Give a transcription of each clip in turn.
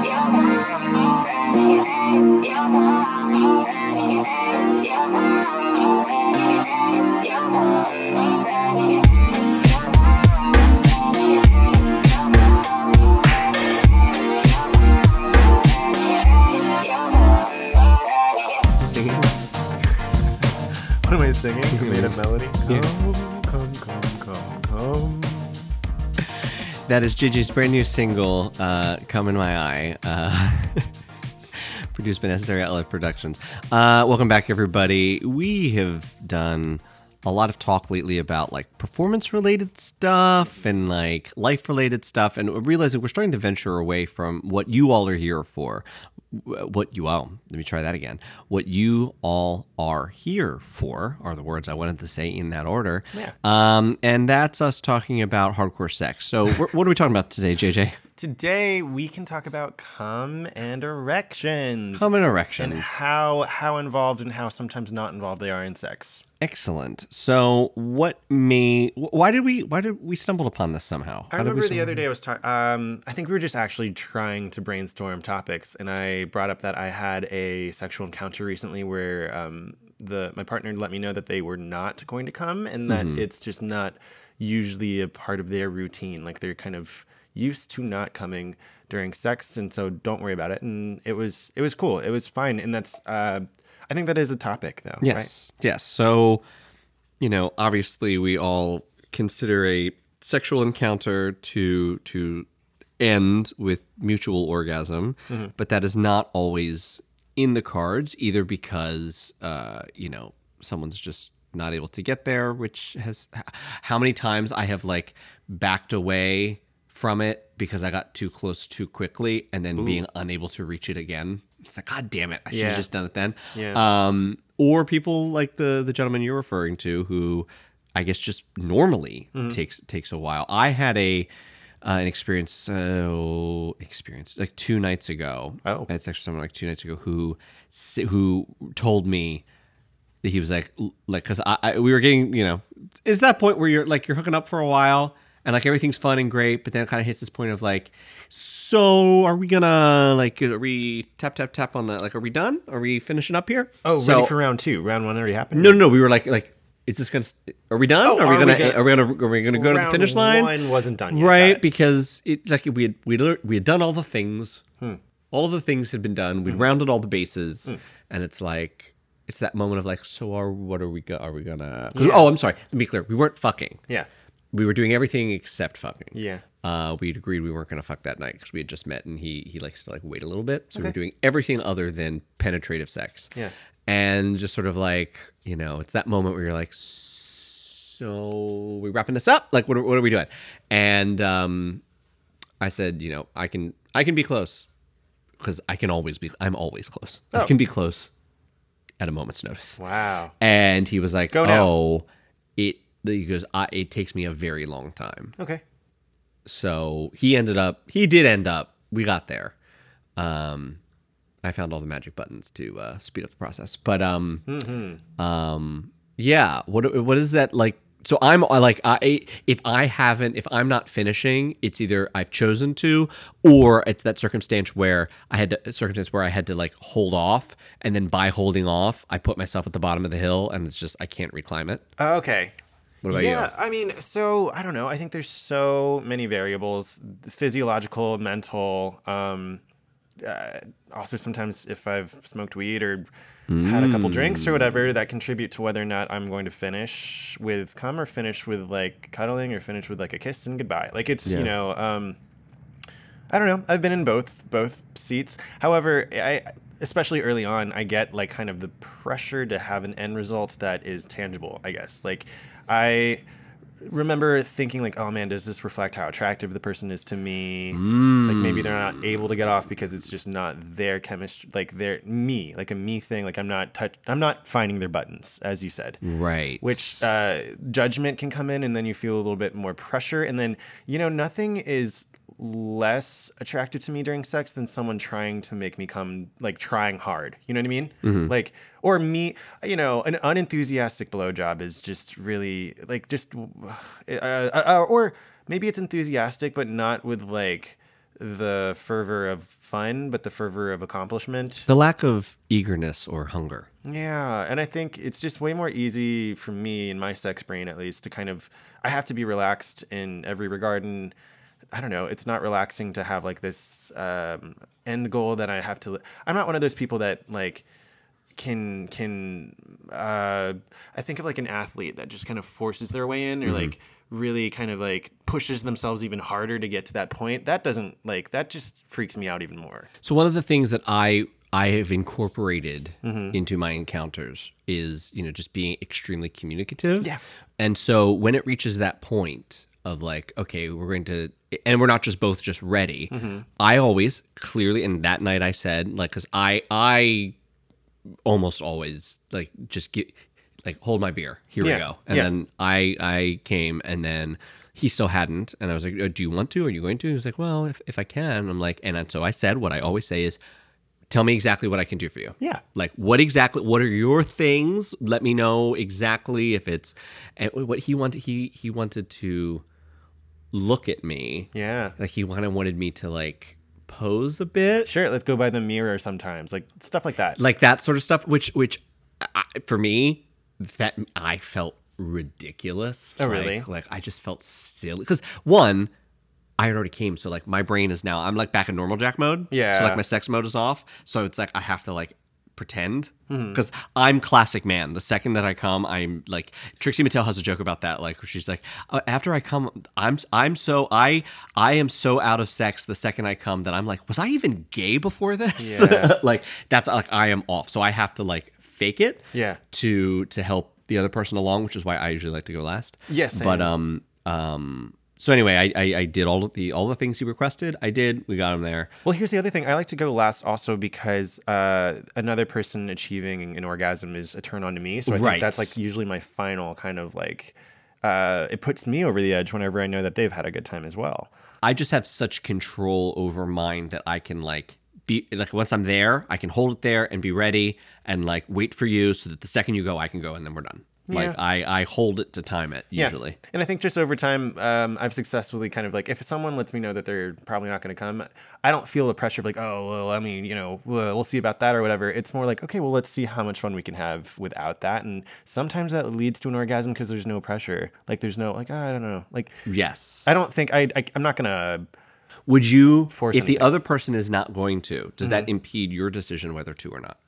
Singing. what am I singing? You made a melody. Come, oh. That is Gigi's brand new single, uh, "Come in My Eye," uh, produced by Necessary Outlet Productions. Uh, welcome back, everybody. We have done a lot of talk lately about like performance-related stuff and like life-related stuff, and realizing we're starting to venture away from what you all are here for. What you all, let me try that again. What you all are here for are the words I wanted to say in that order. Yeah. Um, and that's us talking about hardcore sex. So, what are we talking about today, JJ? Today we can talk about cum and erections. Common and erections. And how how involved and how sometimes not involved they are in sex. Excellent. So, what may? wh- Why did we? Why did we stumble upon this somehow? I How remember the other day I was talking. Um, I think we were just actually trying to brainstorm topics, and I brought up that I had a sexual encounter recently where um, the my partner let me know that they were not going to come, and that it's just not usually a part of their routine. Like they're kind of used to not coming during sex, and so don't worry about it. And it was it was cool. It was fine, and that's. Uh, I think that is a topic, though. Right? Yes. Yes. So, you know, obviously, we all consider a sexual encounter to to end with mutual orgasm, but that is not always in the cards, either because uh, you know someone's just not able to get there, which has how many times I have like backed away from it because I got too close too quickly, and then being unable to reach it again. It's like, God damn it! I should Yeah. have just done it then. Yeah. Um, or people like the the gentleman you're referring to, who I guess just normally Mm-hmm. takes takes a while. I had a uh, an experience so experience like two nights ago. Oh. I actually someone like two nights ago who who told me that he was like like because I, I we were getting you know is that point where you're like you're hooking up for a while and like everything's fun and great but then it kind of hits this point of like so are we gonna like are we tap tap tap on that like are we done? Are we finishing up here? Oh, so, ready for round two? Round one already happened. no no no we were like like is this gonna st- are we done? Oh, are we are we gonna gonna- are we gonna are we gonna go to the finish line? One wasn't done yet. right because it like we had we we had done all the things. Hmm. all of the things had been done. We'd rounded all the bases. And it's like it's that moment of like so are what are we go- are we gonna 'cause- oh i'm sorry. Let me be clear. We weren't fucking. Yeah. We were doing everything except fucking Yeah. uh, we'd agreed we weren't going to fuck that night because we had just met and he he likes to like wait a little bit so we were doing everything other than penetrative sex Yeah. and just sort of like you know it's that moment where you're like so we wrapping this up like what are, what are we doing and um i said you know i can i can be close because i can always be i'm always close i Oh. can be close at a moment's notice Wow. and he was like Go now. oh it he goes I, it takes me a very long time. Okay. so he ended up he did end up we got there. Um i found all the magic buttons to uh speed up the process. But um um yeah what what is that like so i'm I like i if i haven't if i'm not finishing it's either i've chosen to or it's that circumstance where i had to circumstance where i had to like hold off. And then by holding off i put myself at the bottom of the hill and it's just i can't reclimb it. Uh, okay. What about yeah, you I mean, so I don't know. I think there's so many variables: physiological, mental. Um, uh, also, sometimes if I've smoked weed or had a couple drinks or whatever, that contribute to whether or not I'm going to finish with cum or finish with like cuddling or finish with like a kiss and goodbye. Like it's Yeah. you know. Um, I don't know. I've been in both both seats. However, I especially early on, I get like kind of the pressure to have an end result that is tangible. I guess like I remember thinking like, oh man, does this reflect how attractive the person is to me? Like maybe they're not able to get off because it's just not their chemistry, like their me, like a me thing. Like I'm not touch, I'm not finding their buttons, as you said right which uh, judgment can come in and then you feel a little bit more pressure and then you know nothing is less attractive to me during sex than someone trying to make me come like trying hard you know what i mean like or me you know an unenthusiastic blowjob is just really like just uh, uh, or maybe it's enthusiastic but not with like the fervor of fun, but the fervor of accomplishment. The lack of eagerness or hunger. Yeah, and I think it's just way more easy for me in my sex brain at least to kind of I have to be relaxed in every regard and I don't know, it's not relaxing to have like this um, end goal that I have to I'm not one of those people that like can can uh, I think of like an athlete that just kind of forces their way in or like really kind of like pushes themselves even harder to get to that point. That doesn't like that just freaks me out even more. So one of the things that I I have incorporated into my encounters is you know just being extremely communicative. Yeah. And so when it reaches that point of like okay we're going to and we're not just both just ready. I always clearly and that night I said like cuz I I almost always like just get like hold my beer. Here Yeah, we go. And yeah. then i i came and then he still hadn't. And i was like "Uh, do you want to? Are you going to? He was like well if, if i can. I'm like and so i said what i always say is tell me exactly what i can do for you. Yeah. like what exactly what are your things? Let me know exactly if it's and what he wanted he he wanted to look at me Yeah. like he wanted wanted me to like pose a bit Sure, let's go by the mirror sometimes. Like stuff like that. like that sort of stuff which which I, for me that i felt ridiculous Oh, like, really? like i just felt silly because one i had already came so like my brain is now i'm like back in normal jack mode Yeah. so like my sex mode is off so it's like i have to like pretend Mm-hmm. because i'm classic man the second that i come i'm like trixie mattel has a joke about that like she's like uh, after i come i'm i'm so i i am so out of sex the second i come that i'm like was i even gay before this Yeah. like that's like i am off so i have to like fake it Yeah. to to help the other person along which is why i usually like to go last same. but um um so anyway I, I i did all the all the things he requested i did we got him there Well, here's the other thing. I like to go last also because uh, another person achieving an orgasm is a turn on to me. So I Right. think that's like usually my final kind of like. Uh, it puts me over the edge whenever I know that they've had a good time as well. I just have such control over mine that I can like be like once I'm there, I can hold it there and be ready and like wait for you so that the second you go, I can go and then we're done. Like Yeah. I I hold it to time it usually. Yeah. And I think just over time, um, I've successfully kind of like, if someone lets me know that they're probably not going to come, I don't feel the pressure of like, oh, well, I mean, you know, we'll, see about that or whatever. It's more like, okay, well, let's see how much fun we can have without that. And sometimes that leads to an orgasm because there's no pressure. Like, there's no, like, I don't know. Like, Yes. I don't think I, I I'm not going to, Would you Force if the other person is not going to, does that impede your decision whether to or not?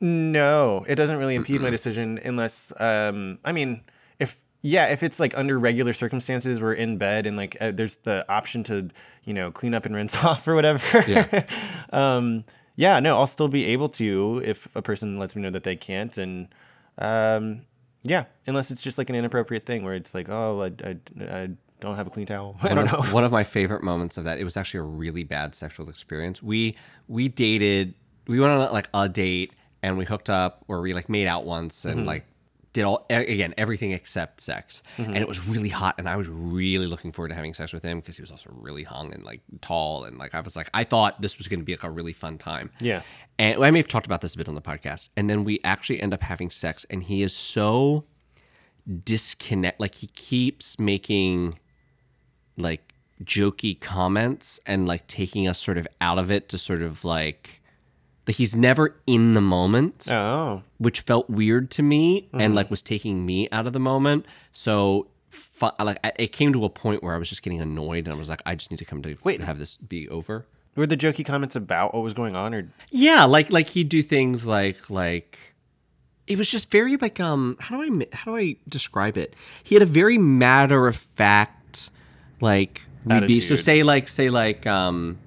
No, it doesn't really impede my decision unless, um, I mean, if, yeah, if it's like under regular circumstances, we're in bed and like uh, there's the option to, you know, clean up and rinse off or whatever. Yeah. um, yeah, no, I'll still be able to if a person lets me know that they can't. And um, yeah, unless it's just like an inappropriate thing where it's like, oh, I, I, I don't have a clean towel. I don't of, know. One of my favorite moments of that, it was actually a really bad sexual experience. We we dated, we went on like a date and we hooked up or we like made out once and Mm-hmm. like did all again everything except sex. Mm-hmm. And it was really hot and I was really looking forward to having sex with him because he was also really hung and like tall and like I was like I thought this was going to be like a really fun time. Yeah. And I may have talked about this a bit on the podcast. And then we actually end up having sex and he is so disconnect like he keeps making like jokey comments and like taking us sort of out of it to sort of like he's never in the moment Oh, which felt weird to me and like was taking me out of the moment. So fu- like I- it came to a point where i was just getting annoyed and i was like i just need to come to Wait. have this be over. Were the jokey comments about what was going on or? yeah like like he'd do things like like it was just very like um how do i how do i describe it? He had a very matter of fact like we'd be so say like say like um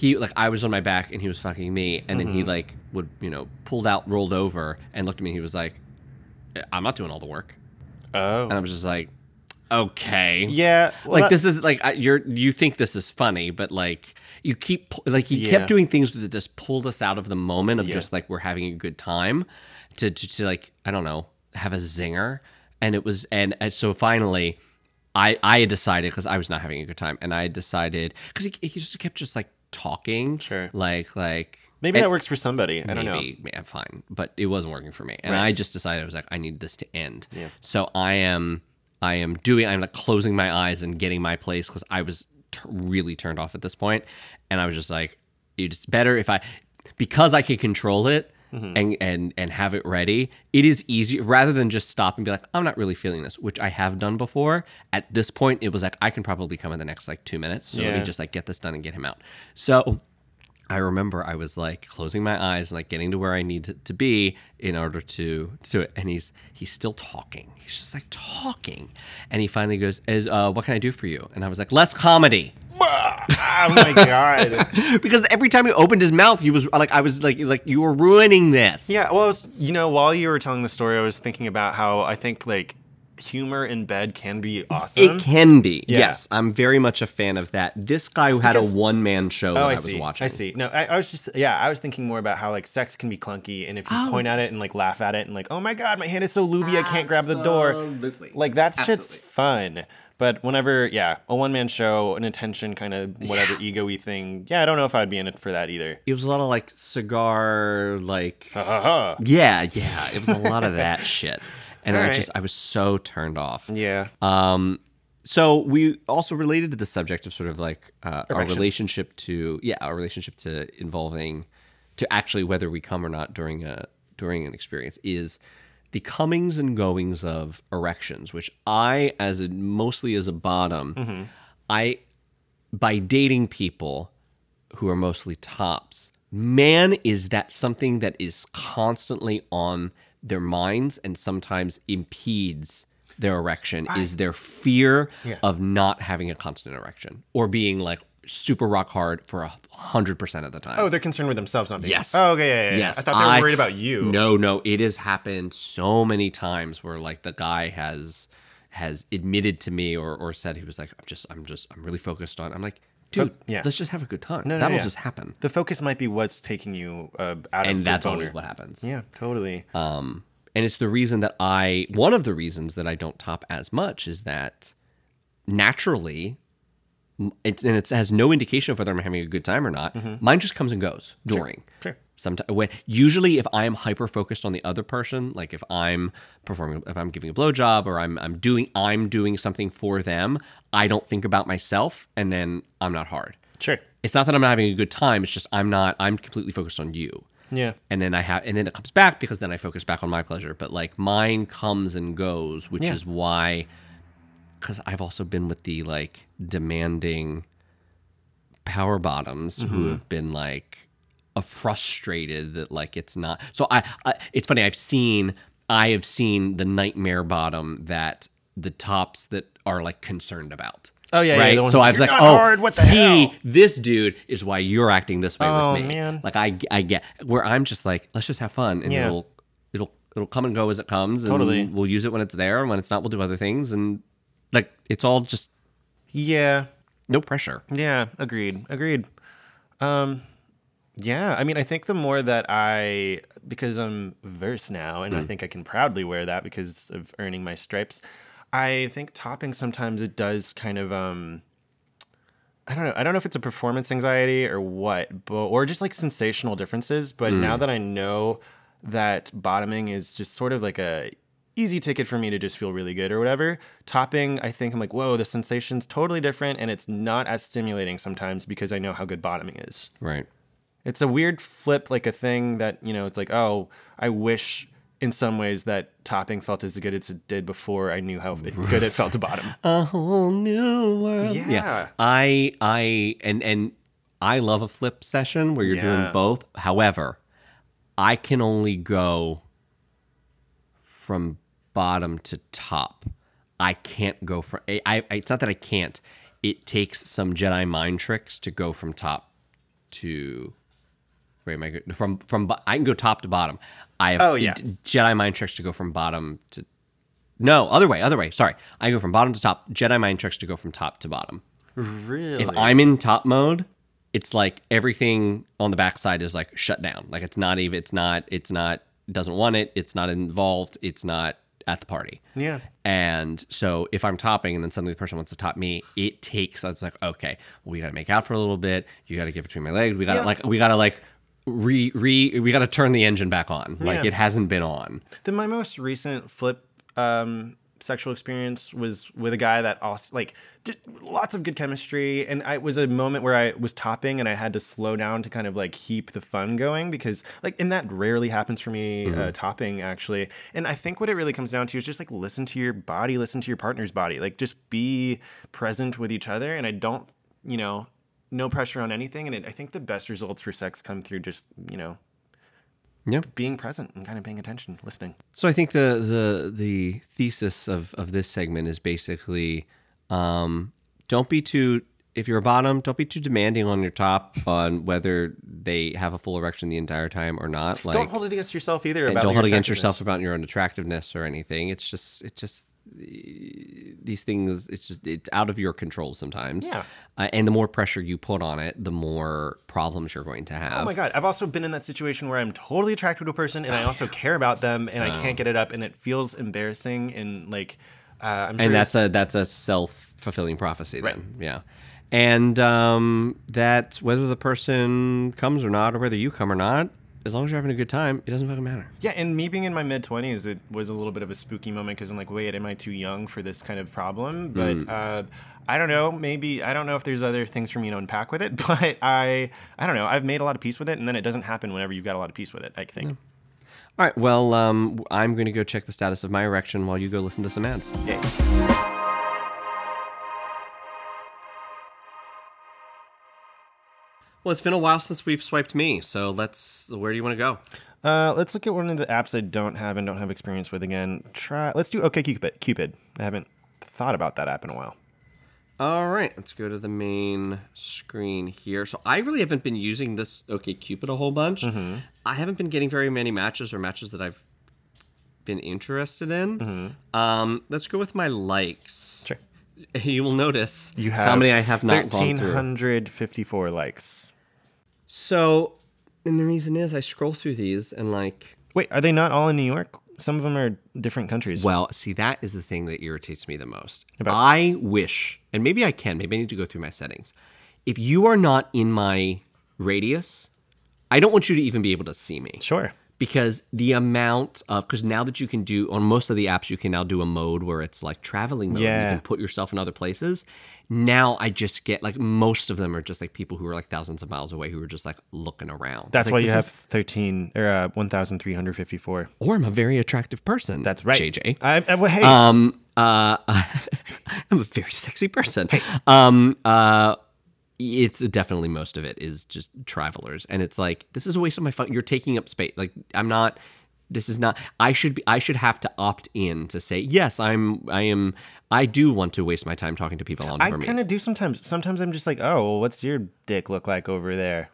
he like i was on my back and he was fucking me and then he mm-hmm. like would you know pulled out rolled over and looked at me he was like i'm not doing all the work Oh, and i was just like okay yeah. well, like that- this is like you're you think this is funny but like you keep like he Yeah. kept doing things that just pulled us out of the moment of Yeah. just like we're having a good time to, to to like i don't know have a zinger and it was and, and so finally i i had decided because i was not having a good time and i decided because he, he just kept just like talking Sure. like like Maybe and- that works for somebody. I don't know. maybe yeah, fine but it wasn't working for me and Right. i just decided i was like i need this to end Yeah. so i am i am doing i'm like closing my eyes and getting my place because i was t- really turned off at this point, and I was just like, it's better if I, because I can control it. And, and and have it ready. It is easier rather than just stop and be like, I'm not really feeling this, which I have done before. At this point, it was like I can probably come in the next like two minutes, so let me just like get this done and get him out. So I remember I was like closing my eyes and like getting to where I need to, be in order to to do it. And he's he's still talking. He's just like talking. And he finally goes, "Is uh, what can I do for you?" And I was like, "Less comedy." Oh my god. because every time he opened his mouth, he was like, I was like, like you were ruining this. Yeah, well, it's- you know, while you were telling the story, I was thinking about how I think like humor in bed can be awesome. It can be. Yeah. Yes, I'm very much a fan of that. This guy who had a one man show that Oh, I, I, was see. watching. I see. No, I, I was just yeah, I was thinking more about how like sex can be clunky, and if you Oh. point at it and like laugh at it and like, oh my god, my hand is so looby, I can't grab the door. Like that's just Absolutely. fun. But whenever, yeah, a one man show, an attention kind of whatever ego-y thing, yeah, I don't know if I'd be in it for that either. It was a lot of like cigar, like Ha ha ha. yeah, yeah. It was a lot of that shit, and I Alright. just I was so turned off. Yeah. Um, so we also related to the subject of sort of like uh, our relationship to yeah, our relationship to involving to actually whether we come or not during a during an experience is the comings and goings of erections, which I as a mostly as a bottom, mm-hmm. I by dating people who are mostly tops, man, is that something that is constantly on their minds and sometimes impedes their erection is their fear Yeah. of not having a constant erection or being like super rock hard for a hundred percent of the time. Oh, they're concerned with themselves, not being. Yes. Oh, okay. Yeah, yeah, yeah. Yes, I thought they were worried about you. No, no, it has happened so many times where like the guy has has admitted to me or or said he was like, I'm just, I'm just, I'm really focused on. I'm like, dude, yeah. let's just have a good time. No, no, That'll yeah. just happen, The focus might be what's taking you uh, out of and the that's boner. always what happens. Yeah, totally. Um, and it's the reason that I, one of the reasons that I don't top as much is that naturally, it's, and it has no indication of whether I'm having a good time or not. Mine just comes and goes during. Mm-hmm. Sure. Sometimes, when usually, if I am hyper focused on the other person, like if I'm performing, if I'm giving a blowjob or I'm I'm doing I'm doing something for them, I don't think about myself, and then I'm not hard. Sure. It's not that I'm not having a good time. It's just I'm not. I'm completely focused on you Yeah. and then I have, and then it comes back because then I focus back on my pleasure. But like mine comes and goes, which Yeah. is why, because I've also been with the like demanding power bottoms who mm-hmm. have been like frustrated that like it's not. So I, I, it's funny. I've seen, I have seen the nightmare bottom that the tops that are like concerned about. Oh, yeah, yeah, right. ones so I was like, like, "You're not oh, hard, what the he, hell?" this dude is why you're acting this way Oh, with me. man. Like I, I get where I'm just like, let's just have fun, and Yeah. it'll, it'll, it'll come and go as it comes, and Totally. we'll use it when it's there, and when it's not, we'll do other things, and like it's all just Yeah. no pressure. Yeah, agreed. Agreed. Um yeah, I mean I think the more that I because I'm verse now and I think I can proudly wear that because of earning my stripes, I think topping sometimes it does kind of um I don't know. I don't know if it's a performance anxiety or what, but or just like sensational differences, but now that I know that bottoming is just sort of like a easy ticket for me to just feel really good or whatever. Topping, I think I'm like, whoa, the sensation's totally different and it's not as stimulating sometimes because I know how good bottoming is. Right. It's a weird flip, like a thing that, you know, it's like, oh, I wish in some ways that topping felt as good as it did before I knew how good it felt to bottom. A whole new world. Yeah. I, I, and and I love a flip session where you're Yeah. doing both. However, I can only go from bottom to top. I can't go from. I, I. It's not that I can't. It takes some Jedi mind tricks to go from top to. Wait, am I? From from I can go top to bottom. I have Oh, yeah. Jedi mind tricks to go from bottom to. No, other way, other way. Sorry, I go from bottom to top. Jedi mind tricks to go from top to bottom. Really? If I'm in top mode, it's like everything on the backside is like shut down. Like it's not even. It's not. It's not. Doesn't want it. It's not involved. It's not at the party. Yeah. And so if I'm topping and then suddenly the person wants to top me, it takes. It's like okay, we got to make out for a little bit. You got to get between my legs. We got to Yeah. like. We got to like. Re re. We got to turn the engine back on. Like Yeah. it hasn't been on. Then my most recent flip um, sexual experience was with a guy that also like just lots of good chemistry, and I it was a moment where I was topping and I had to slow down to kind of like keep the fun going because like and that rarely happens for me uh, topping actually. And I think what it really comes down to is just like listen to your body, listen to your partner's body, like just be present with each other. And I don't, you know, no pressure on anything. And it, I think the best results for sex come through just you know Yeah. being present and kind of paying attention, listening. So I think the the the thesis of of this segment is basically um, don't be too if you're a bottom, don't be too demanding on your top on whether they have a full erection the entire time or not. Like don't hold it against yourself either. About don't hold against yourself about your own attractiveness or anything. It's just it's just these things it's just it's out of your control sometimes. Yeah. Uh, and the more pressure you put on it, the more problems you're going to have. Oh my god! I've also been in that situation where I'm totally attracted to a person, and I also care about them, and I can't get it up, and it feels embarrassing, and like, uh, I'm sure and that's a that's a self fulfilling prophecy then. Yeah. And um, that whether the person comes or not, or whether you come or not, as long as you're having a good time, it doesn't fucking matter. yeah. And me being in my mid twenties, it was a little bit of a spooky moment because I'm like, wait, am I too young for this kind of problem? But Mm. uh, I don't know. Maybe I don't know if there's other things for me to unpack with it, but I I don't know. I've made a lot of peace with it, and then it doesn't happen whenever you've got a lot of peace with it. I think. All right. Well, um, I'm going to go check the status of my erection while you go listen to some ads. Yay. Well, it's been a while since we've swiped me, so let's. Where do you want to go? Uh, let's look at one of the apps I don't have and don't have experience with again. Try. Let's do OK Cupid. Cupid. I haven't thought about that app in a while. All right, let's go to the main screen here. So I really haven't been using this OK Cupid a whole bunch. I haven't been getting very many matches or matches that I've been interested in. Um, let's go with my likes. Sure. You will notice You have how many I have not 1354 likes. So, and the reason is I scroll through these and like Wait, are they not all in New York? Some of them are different countries. Well, see, that is the thing that irritates me the most. About- I wish, and maybe I can, maybe I need to go through my settings. If you are not in my radius, I don't want you to even be able to see me. sure. Because the amount of, because now that you can do, on most of the apps, you can now do a mode where it's like traveling mode. Yeah. You can put yourself in other places. Now I just get like, most of them are just like people who are like thousands of miles away who are just like looking around. That's Like, why you have is- 13 or uh, 1354. or I'm a very attractive person. That's right. JJ. I, I, well, hey, Um, uh, I'm a very sexy person. Um, uh, it's definitely most of it is just travelers, and it's like this is a waste of my fun. You're taking up space. Like I'm not. This is not. I should be. I should have to opt in to say yes. I'm. I am. I do want to waste my time talking to people on I for kind of do sometimes. Sometimes I'm just like, oh, well, what's your dick look like over there?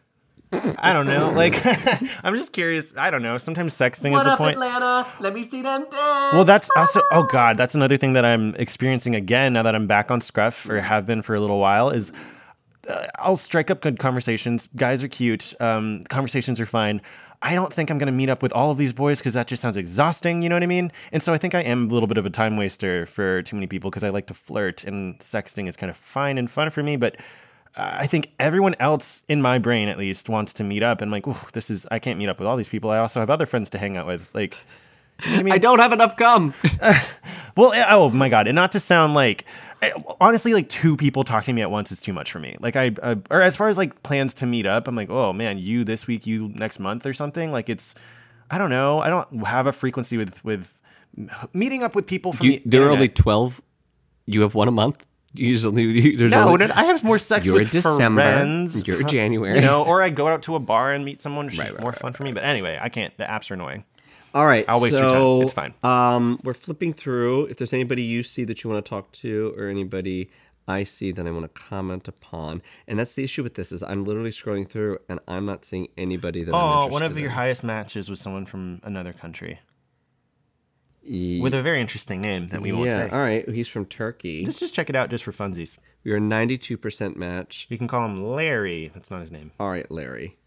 I don't know. Like, I'm just curious. I don't know. Sometimes sexting is the point. Atlanta? Let me see them dance. Well, that's also oh god, that's another thing that I'm experiencing again now that I'm back on Scruff or mm. have been for a little while is I'll strike up good conversations. Guys are cute. Um, conversations are fine. I don't think I'm gonna meet up with all of these boys because that just sounds exhausting. You know what I mean? And so I think I am a little bit of a time waster for too many people because I like to flirt and sexting is kind of fine and fun for me, but. uh, I think everyone else in my brain, at least, wants to meet up. And like, ooh, this is I can't meet up with all these people. I also have other friends to hang out with. Like, you know I mean? I don't have enough gum. Well, eh, oh my god, and not to sound like eh, honestly, like two people talking to me at once is too much for me. Like I, I or as far as like plans to meet up, I'm like, oh man, you this week, you next month or something. Like it's, I don't know, I don't have a frequency with with meeting up with people from You, the there are only twelve. You have one a month. Usually, you, there's No, only, no, I have more sex You're with December, friends. you're fr- January. You know, or I go out to a bar and meet someone, Right, right, more right, fun for me. But anyway, I can't. The apps are annoying. All right, I'll waste your time. It's fine. Um, we're flipping through. If there's anybody you see that you want to talk to, or anybody I see that I want to comment upon, and that's the issue with this is I'm literally scrolling through and I'm not seeing anybody that I'm Oh, one of your in. highest matches was someone from another country with a very interesting name that we won't yeah, say. all right. He's from Turkey. Let's just check it out just for funsies. We are 92% match. You can call him Larry. That's not his name. All right, Larry.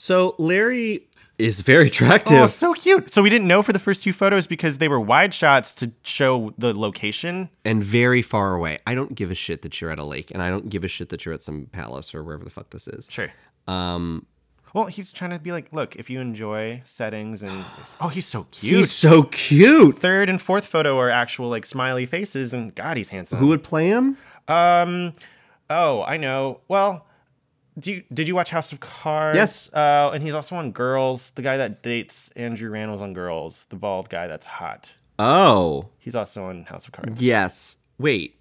So Larry is very attractive. Oh, so cute. So we didn't know for the first two photos because they were wide shots to show the location. and very far away. I don't give a shit that you're at a lake, and I don't give a shit that you're at some palace or wherever the fuck this is. Sure. Um, Well, he's trying to be like, look, if you enjoy settings and oh, he's so cute. He's so cute. Third and fourth photo are actual like smiley faces, and God, he's handsome. Who would play him? Um, oh, I know. Well, do you, did you watch House of Cards? Yes. Uh, and he's also on Girls. The guy that dates Andrew Rannells on Girls, the bald guy that's hot. Oh, He's also on House of Cards. yes. Wait.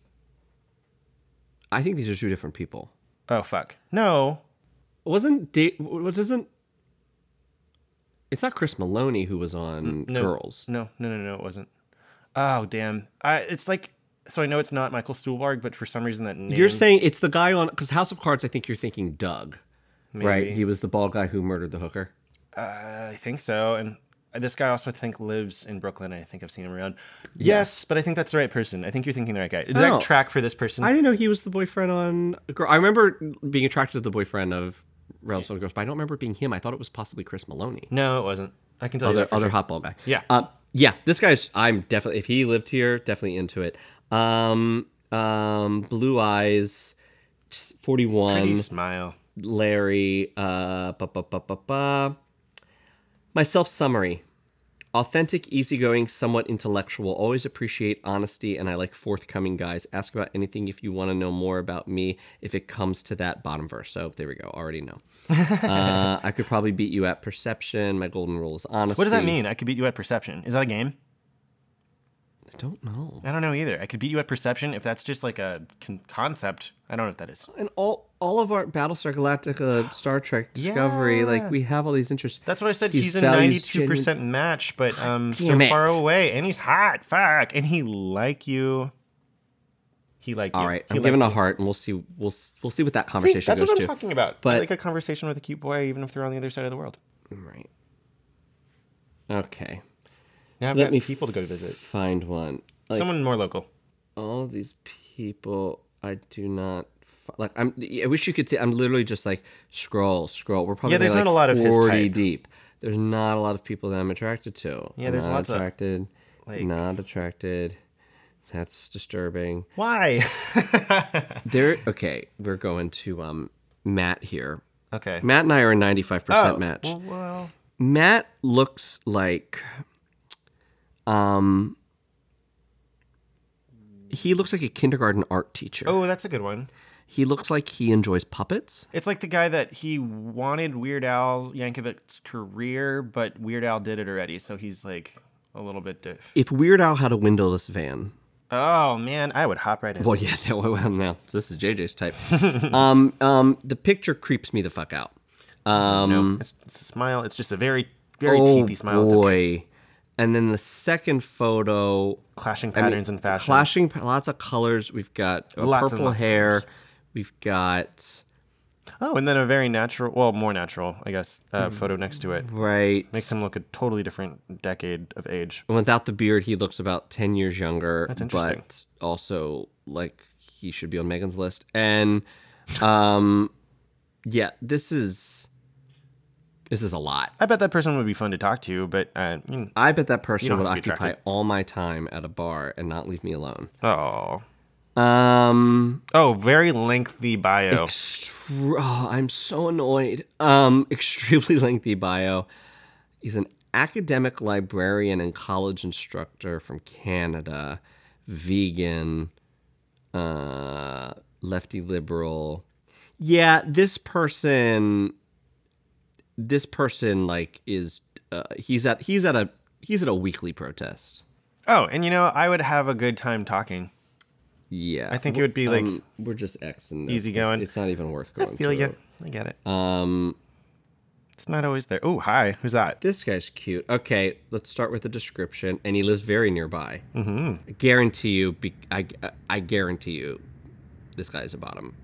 I think these are two different people. Oh fuck. No. Wasn't da- what doesn't It's not Chris Maloney who was on No. Girls. No. No. No. No. It wasn't. Oh damn. I. It's like. So I know it's not Michael Stuhlbarg, but for some reason that name. You're saying it's the guy on because House of Cards. I think you're thinking Doug, right? He was the bald guy who murdered the hooker. Uh, I think so. And this guy also I think lives in Brooklyn. I think I've seen him around. Yes, but I think that's the right person. I think you're thinking the right guy. Does Oh. that track for this person? I didn't know he was the boyfriend on. Girl, I remember being attracted to the boyfriend of Rannells on Girls, but I don't remember it being him. I thought it was possibly Chris Maloney, no, it wasn't. I can tell you other that for other sure. hot ball guy. Yeah. uh, yeah. This guy's. I'm definitely. If he lived here, definitely into it. Um, um, blue eyes, forty one. Pretty smile. Larry. Uh, ba, ba, ba, ba, ba. My self summary. Authentic, easygoing, somewhat intellectual. Always appreciate honesty, and I like forthcoming guys. Ask about anything if you want to know more about me. If it comes to that bottom verse, so there we go. Already know. uh, I could probably beat you at perception. My golden rule is honesty. What does that mean? I could beat you at perception. Is that a game? I don't know. I don't know either. I could beat you at perception if that's just like a con- concept. I don't know what that is. And all all of our Battlestar Galactica, Star Trek, Discovery, like we have all these interests. That's what I said. These He's a ninety-two percent match, but um, so it. far away, and he's hot. Fuck, and he like you. He like you. All right, He I'm giving like a heart, and we'll see. We'll we'll see what that See, conversation that's goes what I'm to. talking about. But- I like a conversation with a cute boy, even if they're on the other side of the world. Right. Okay. Now So I've let got me people to go visit. Find one. Like Someone more local. all these people, I do not like. I'm. I wish you could see. I'm literally just like scroll, scroll. We're probably Yeah, there's like not a lot of his 40 type. deep. There's not a lot of people that I'm attracted to. Yeah, I'm there's not lots of, attracted. like- not attracted. That's disturbing. Why? There. Okay, we're going to um Matt here. okay. Matt and I are a 95% Oh, match. Well, well, Matt looks like um he looks like a kindergarten art teacher. oh, that's a good one. He looks like he enjoys puppets. It's like the guy that he wanted Weird Al Yankovic's career, but Weird Al did it already, so he's like a little bit diff. If Weird Al had a windowless van, Oh man, I would hop right in. well, yeah, that, well, now this is JJ's type. um, um, the picture creeps me the fuck out. Um, no, it's, it's a smile. It's just a very, very oh teethy smile. Boy! And then the second photo, Clashing I mean, patterns in fashion. Clashing, lots of colors. We've got Lots purple hair. We've got Oh, and then a very natural, well, more natural, I guess, uh, photo next to it. right. Makes him look a totally different decade of age. Without the beard, he looks about ten years younger. That's interesting. But also, like he should be on Megan's list. And, um, yeah, this is this is a lot. I bet that person would be fun to talk to, but uh, I bet that person would have to be occupy attracted. all my time at a bar and not leave me alone. oh, Um, oh, very lengthy bio. extre- oh, I'm so annoyed. Um, extremely lengthy bio. He's an academic librarian and college instructor from Canada, vegan, uh, lefty liberal. Yeah, this person, this person like is uh, he's at he's at a he's at a weekly protest. Oh, and you know, I would have a good time talking. Yeah, I think it would be, like, um, we're just X and easy going. It's, not even worth going. I Feel through. you. I get it. Um, It's not always there. Oh, hi. Who's that? this guy's cute. Okay, let's start with the description. And he lives very nearby. Mm-hmm. I guarantee you. Be, I I guarantee you, this guy's a bottom.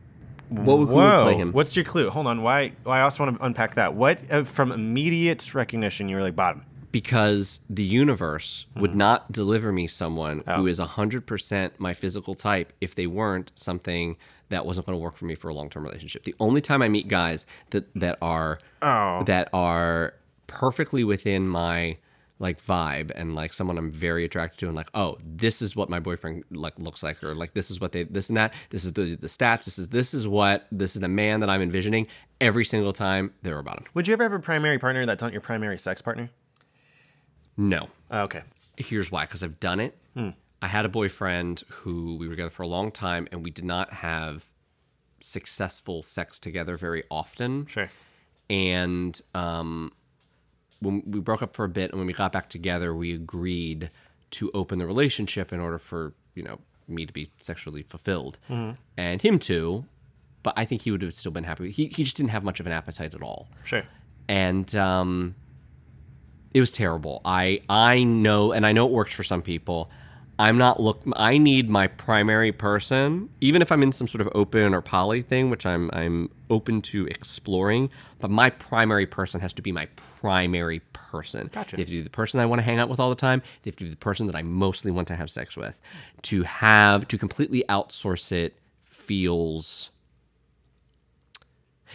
What would, who would play him? What's your clue? Hold on. Why? I also want to unpack that. What uh, from immediate recognition you were like bottom? because the universe Hmm. would not deliver me someone Oh. who is 100% my physical type if they weren't something that wasn't going to work for me for a long-term relationship. The only time I meet guys that that are Oh. that are perfectly within my like vibe and like someone I'm very attracted to and like oh this is what my boyfriend like looks like or like this is what they this and that this is the the stats this is this is what this is the man that I'm envisioning every single time they're about him. Would you ever have a primary partner that's not your primary sex partner? No. Oh, okay. Here's why because I've done it. I had a boyfriend who we were together for a long time and we did not have successful sex together very often. Sure. and um, when we broke up for a bit and when we got back together we agreed to open the relationship in order for you know me to be sexually fulfilled and him too but i think he would have still been happy he, he just didn't have much of an appetite at all Sure. and um, it was terrible. I I know, and I know it works for some people. I'm not look. I need my primary person, even if I'm in some sort of open or poly thing, which I'm I'm open to exploring. But my primary person has to be my primary person. Gotcha. They have to be the person I want to hang out with all the time. They have to be the person that I mostly want to have sex with. To have to completely outsource it feels.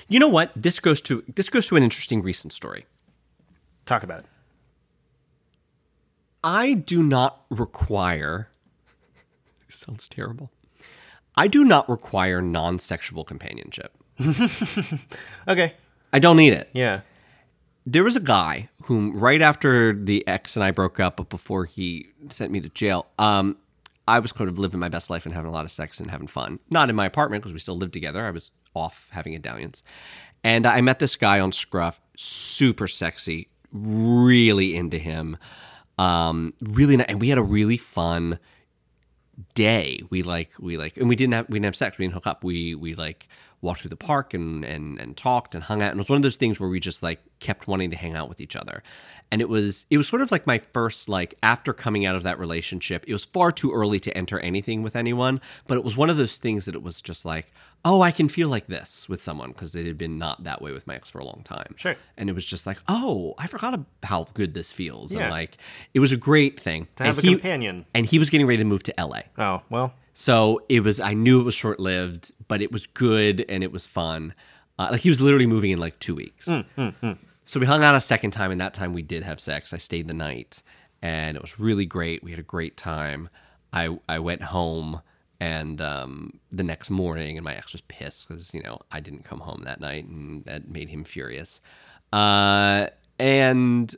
You know what? This goes to this goes to an interesting recent story. Talk about it. I do not require. sounds terrible. I do not require non-sexual companionship. Okay. I don't need it. Yeah. There was a guy whom, right after the ex and I broke up, but before he sent me to jail, um, I was kind of living my best life and having a lot of sex and having fun. Not in my apartment because we still lived together. I was off having a dalliance. And I met this guy on Scruff, super sexy, really into him. Um, really, ni- and we had a really fun day. We like we like, and we didn't have we didn't have sex. We didn't hook up. We we like walked through the park and and and talked and hung out. And it was one of those things where we just like kept wanting to hang out with each other. And it was it was sort of like my first like after coming out of that relationship. It was far too early to enter anything with anyone, but it was one of those things that it was just like, oh, I can feel like this with someone because it had been not that way with my ex for a long time. Sure. And it was just like, oh, I forgot how good this feels. Yeah. And like, it was a great thing. To and have a companion. And he was getting ready to move to LA. Oh, well. So it was, I knew it was short lived, but it was good and it was fun. Uh, like he was literally moving in like two weeks. So we hung out a second time, and that time we did have sex. I stayed the night, and it was really great. We had a great time. I I went home, and um, the next morning, and my ex was pissed because you know I didn't come home that night, and that made him furious. Uh, and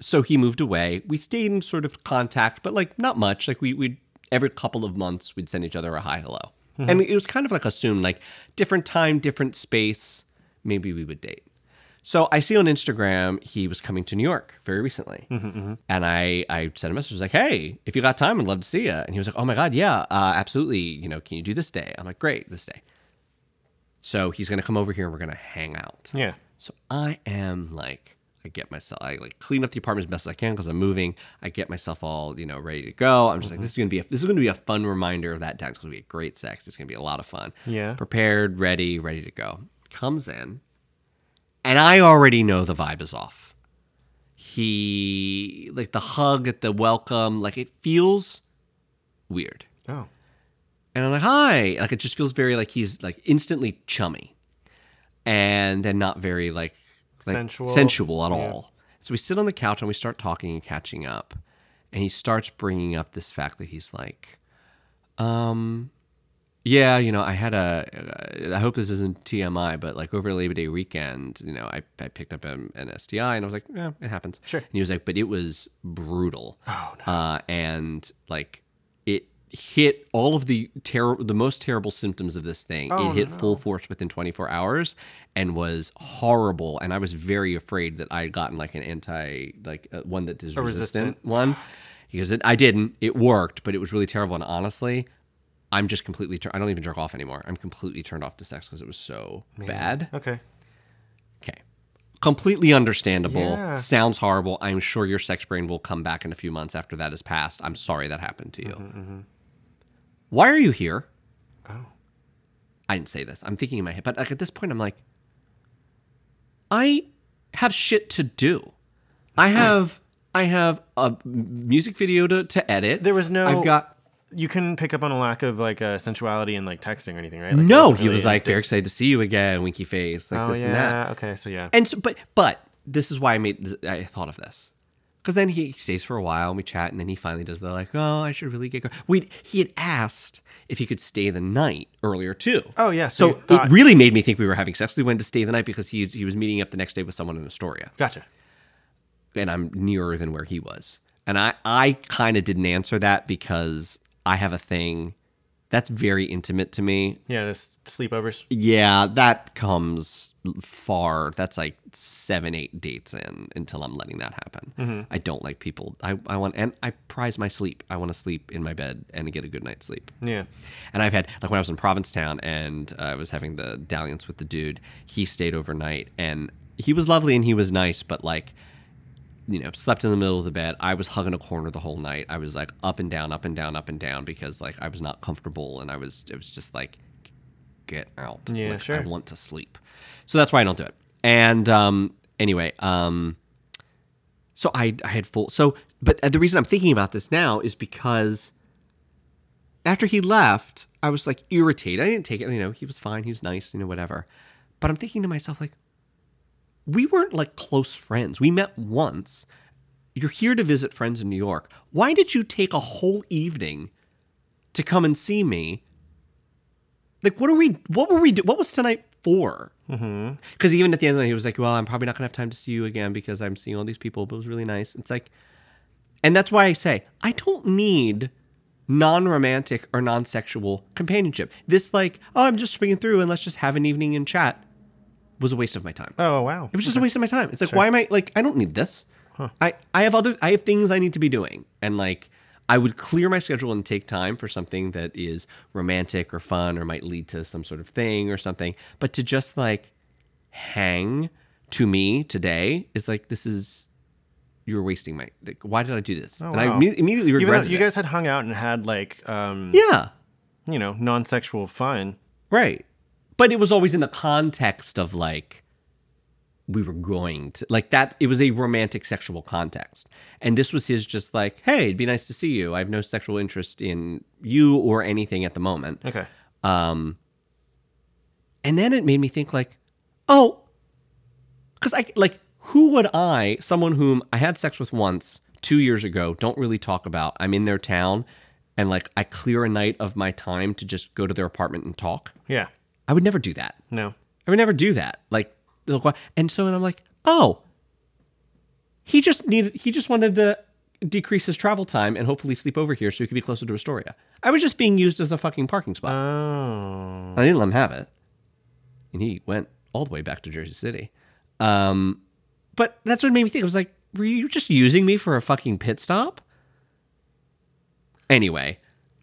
so he moved away. We stayed in sort of contact, but like not much. Like we we every couple of months we'd send each other a hi hello, and it was kind of like assumed like different time, different space. Maybe we would date. So I see on Instagram he was coming to New York very recently, and I I sent a message I was like, "Hey, if you got time, I'd love to see you." And he was like, "Oh my god, yeah, uh, absolutely. You know, can you do this day?" I'm like, "Great, this day." So he's gonna come over here and we're gonna hang out. Yeah. So I am like, I get myself, I like clean up the apartment as best as I can because I'm moving. I get myself all, you know, ready to go. I'm just like, mm-hmm. this is gonna be, a, this is gonna be a fun reminder of that time. It's gonna be a great sex. It's gonna be a lot of fun. Yeah. Prepared, ready, ready to go. Comes in, and I already know the vibe is off. He like the hug at the welcome, like it feels weird. Oh. And I'm like, hi. Like it just feels very like he's like instantly chummy. And and not very like, like Sensual. sensual at Yeah. all. So we sit on the couch and we start talking and catching up. And he starts bringing up this fact that he's like, um, yeah, you know, I had a, I hope this isn't TMI, but like over Labor Day weekend, you know, I, I picked up an, an STI and I was like, yeah, it happens. Sure. And he was like, but it was brutal. Oh, no. Uh, and like it hit all of the terror, the most terrible symptoms of this thing. Oh, it hit full force within 24 hours and was horrible. And I was very afraid that I had gotten like an anti, like uh, one that is resistant, resistant. one because it, I didn't. It worked, but it was really terrible. And honestly, I'm just completely. Tur- I don't even jerk off anymore. I'm completely turned off to sex because it was so bad. Okay. Okay. Completely understandable. Yeah. Sounds horrible. I'm sure your sex brain will come back in a few months after that has passed. I'm sorry that happened to you. Mm-hmm, Why are you here? Oh. I didn't say this. I'm thinking in my head, but like at this point, I'm like, I have shit to do. I have, I have a music video to, to edit. There was no. I've got You couldn't pick up on a lack of like uh, sensuality and like texting or anything, right? Like, no. He really was like anything- very excited to see you again, winky face, like Oh this and that. yeah. Okay. So yeah. And so, but but this is why I made this, I thought of this Because then he stays for a while and we chat, and then he finally does the like, oh, I should really get going. Wait, he had asked if he could stay the night earlier too. Oh, yeah, so So, thought- it really made me think we were having sex. We wanted to stay the night because he he was meeting up the next day with someone in Astoria, Gotcha. and I'm nearer than where he was. And I I kind of didn't answer that because I have a thing that's very intimate to me. Yeah, sleepovers. Yeah, that comes far. That's like seven, eight dates in until I'm letting that happen. I don't like people. I, I want, and I prize my sleep. I want to sleep in my bed and get a good night's sleep. Yeah. And I've had, like when I was in Provincetown and I was having the dalliance with the dude, he stayed overnight and he was lovely and he was nice, but like, you know, slept in the middle of the bed. I was hugging a corner the whole night. I was like up and down, up and down, up and down because like I was not comfortable and I was, it was just like, get out. Yeah, Like, sure. I want to sleep. So that's why I don't do it. And um, anyway, um, so I, I had full. So, but the reason I'm thinking about this now is because after he left, I was like irritated. I didn't take it. You know, he was fine. He was nice. You know, whatever. But I'm thinking to myself, like, we weren't like close friends. We met once. You're here to visit friends in New York. Why did you take a whole evening to come and see me? Like, what are we? What were we? Do, what was tonight for? Mm-hmm. Because even at the end of the night, he was like, "Well, I'm probably not gonna have time to see you again because I'm seeing all these people." But it was really nice. It's like, and that's why I say I don't need non-romantic or non-sexual companionship. This like, oh, I'm just swinging through and let's just have an evening and chat was a waste of my time. Oh, wow. It was just a waste of my time. It's like, why am I like? I don't need this. I I have other I have things I need to be doing, and like I would clear my schedule and take time for something that is romantic or fun or might lead to some sort of thing or something. But to just like hang to me today is like this is you're wasting my. Like, why did I do this? and I wow. imme- immediately Even though regretted you it. guys had hung out and had like, um, yeah. you know, non-sexual fun. Right. But it was always in the context of like we were going to like that it was a romantic sexual context. And this was his just like, "Hey, it'd be nice to see you. I have no sexual interest in you or anything at the moment." Okay. Um and then it made me think like, "Oh, cuz I like who would I, someone whom I had sex with once 2 years ago, don't really talk about. I'm in their town and like I clear a night of my time to just go to their apartment and talk. Yeah. I would never do that. No. I would never do that. Like, and so, and I'm like, oh, he just needed, he just wanted to decrease his travel time and hopefully sleep over here so he could be closer to Astoria. I was just being used as a fucking parking spot. Oh. I didn't let him have it, and he went all the way back to Jersey City. Um, but that's what made me think. I was like, were you just using me for a fucking pit stop? Anyway,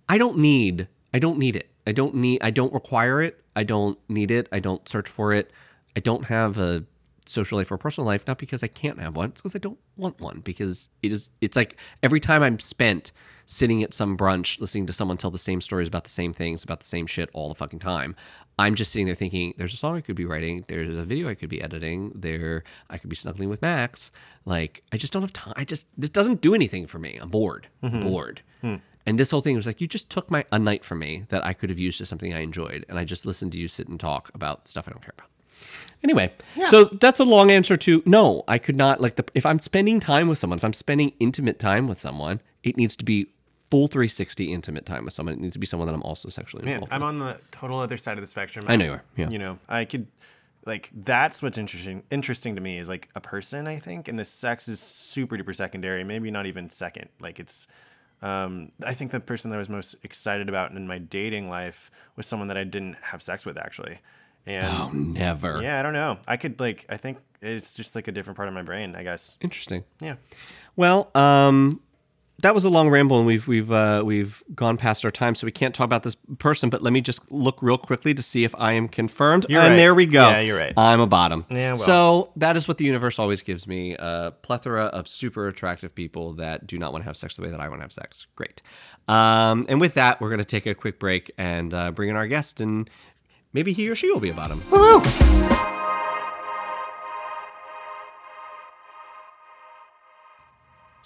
I don't need I don't need it. I don't need I don't require it. I don't need it. I don't search for it. I don't have a social life or personal life not because I can't have one, it's because I don't want one because it is it's like every time I'm spent sitting at some brunch listening to someone tell the same stories about the same things about the same shit all the fucking time. I'm just sitting there thinking there's a song I could be writing, there's a video I could be editing, there I could be snuggling with Max. Like I just don't have time. I just this doesn't do anything for me. I'm bored. I'm bored. Hmm. And this whole thing was like, you just took my a night from me that I could have used as something I enjoyed, and I just listened to you sit and talk about stuff I don't care about. Anyway, so that's a long answer to no. I could not like the if I'm spending time with someone, if I'm spending intimate time with someone, it needs to be full 360 intimate time with someone. It needs to be someone that I'm also sexually Man, involved. I'm on the total other side of the spectrum. I know you are, yeah. You know, I could like that's what's interesting interesting to me is like a person, I think, and the sex is super duper secondary, maybe not even second. Like it's um, I think the person that I was most excited about in my dating life was someone that I didn't have sex with actually. And oh, never. yeah, I don't know. I could like I think it's just like a different part of my brain, I guess. Interesting. Yeah. Well, um, that was a long ramble, and we've we've uh, we've gone past our time, so we can't talk about this person. But let me just look real quickly to see if I am confirmed. You're and right. there we go. Yeah, you're right. I'm a bottom. Yeah, well. So that is what the universe always gives me: a plethora of super attractive people that do not want to have sex the way that I want to have sex. Great. Um, and with that, we're going to take a quick break and uh, bring in our guest, and maybe he or she will be a bottom.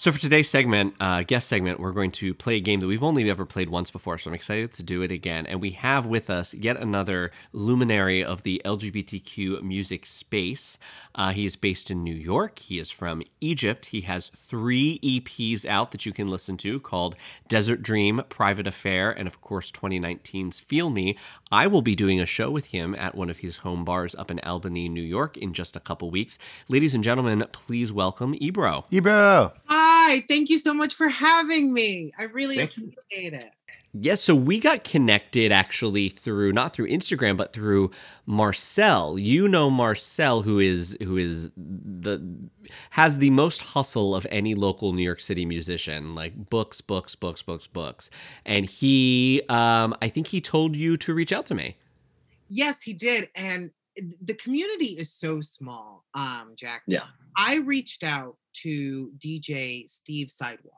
So for today's segment, uh, guest segment, we're going to play a game that we've only ever played once before. So I'm excited to do it again. And we have with us yet another luminary of the LGBTQ music space. Uh, he is based in New York. He is from Egypt. He has three EPs out that you can listen to called Desert Dream, Private Affair, and of course 2019's Feel Me. I will be doing a show with him at one of his home bars up in Albany, New York in just a couple weeks. Ladies and gentlemen, please welcome Ebro. Ebro. Hi, thank you so much for having me. I really Thank appreciate it. Yes, so we got connected actually through not through Instagram but through Marcel. You know Marcel who is who is the has the most hustle of any local New York City musician, like books, books, books, books, books. And he um I think he told you to reach out to me. Yes, he did. And the community is so small, um, Jack. Yeah. I reached out to DJ Steve Sidewalk.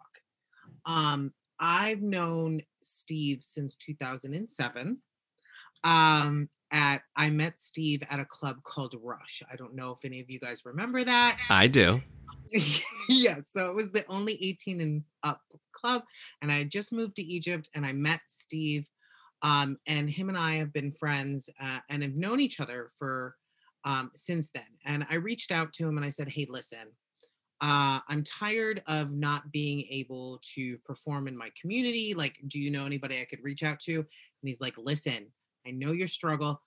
Um, I've known Steve since 2007. Um, at I met Steve at a club called Rush. I don't know if any of you guys remember that. I do. yeah, so it was the only 18 and up club, and I had just moved to Egypt, and I met Steve, um, and him and I have been friends uh, and have known each other for um, since then. And I reached out to him and I said, "Hey, listen, uh, I'm tired of not being able to perform in my community. Like, do you know anybody I could reach out to?" And he's like, "Listen, I know your struggle.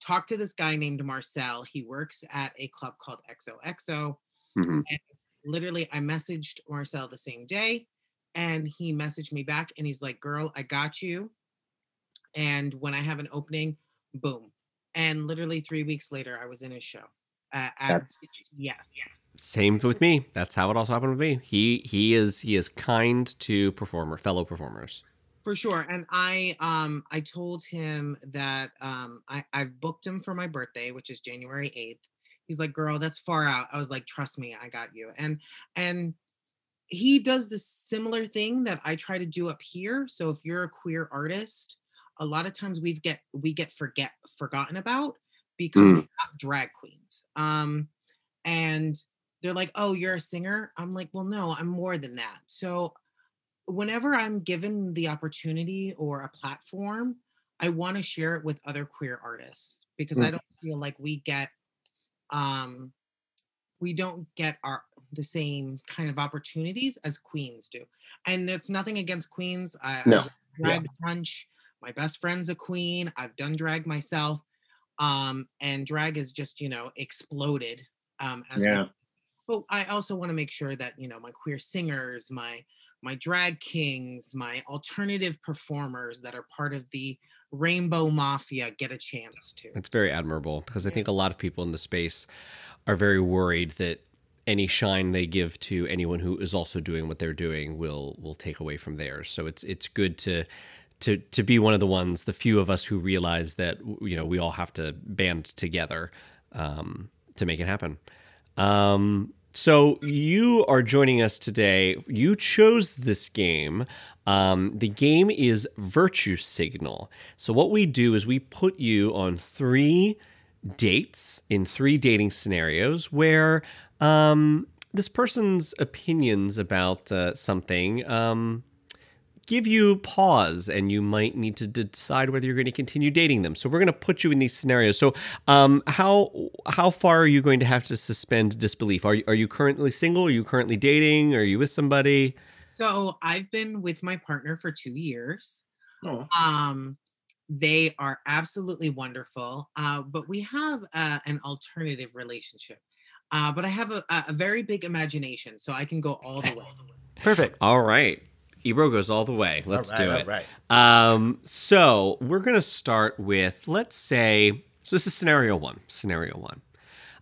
Talk to this guy named Marcel. He works at a club called XOXO." Mhm. And literally, I messaged Marcel the same day, and he messaged me back, and he's like, "Girl, I got you." And when I have an opening, boom. And literally three weeks later, I was in his show. Uh, at, That's- yes. Same with me. That's how it also happened with me. He he is he is kind to performer fellow performers. for sure and i um i told him that um i i've booked him for my birthday which is january 8th he's like girl that's far out i was like trust me i got you and and he does this similar thing that i try to do up here so if you're a queer artist a lot of times we get we get forget forgotten about because Mm. we're not drag queens um and they're like oh you're a singer i'm like well no i'm more than that so whenever I'm given the opportunity or a platform, I want to share it with other queer artists because I Mm. don't feel like we get um we don't get our the same kind of opportunities as queens do. And it's nothing against queens. I, I No. run drag bunch. My best friend's a queen. I've done drag myself. Um, and drag has just, you know, exploded um as we Yeah. but I also want to make sure that you know my queer singers, my my drag kings, my alternative performers that are part of the Rainbow Mafia get a chance to. It's very admirable because I think a lot of people in the space are very worried that any shine they give to anyone who is also doing what they're doing will will take away from theirs. So it's it's good to to to be one of the ones, the few of us who realize that you know we all have to band together um, to make it happen. Um, so you are joining us today. You chose this game. Um, the game is Virtue Signal. So what we do is we put you on three dates in three dating scenarios where um, this person's opinions about uh, something um, give you pause and you might need to decide whether you're going to continue dating them. So we're going to put you in these scenarios. So um, how how far are you going to have to suspend disbelief? Are you, are you currently single? Are you currently dating? Are you with somebody? So I've been with my partner for two years. Oh. Um, they are absolutely wonderful, uh, but we have uh, an alternative relationship. Uh, but I have a, a a very big imagination, so I can go all the way. Perfect. All right. Ebro goes all the way. Let's All right, do it. right. Um, so we're gonna start with let's say so this is scenario one. Scenario one.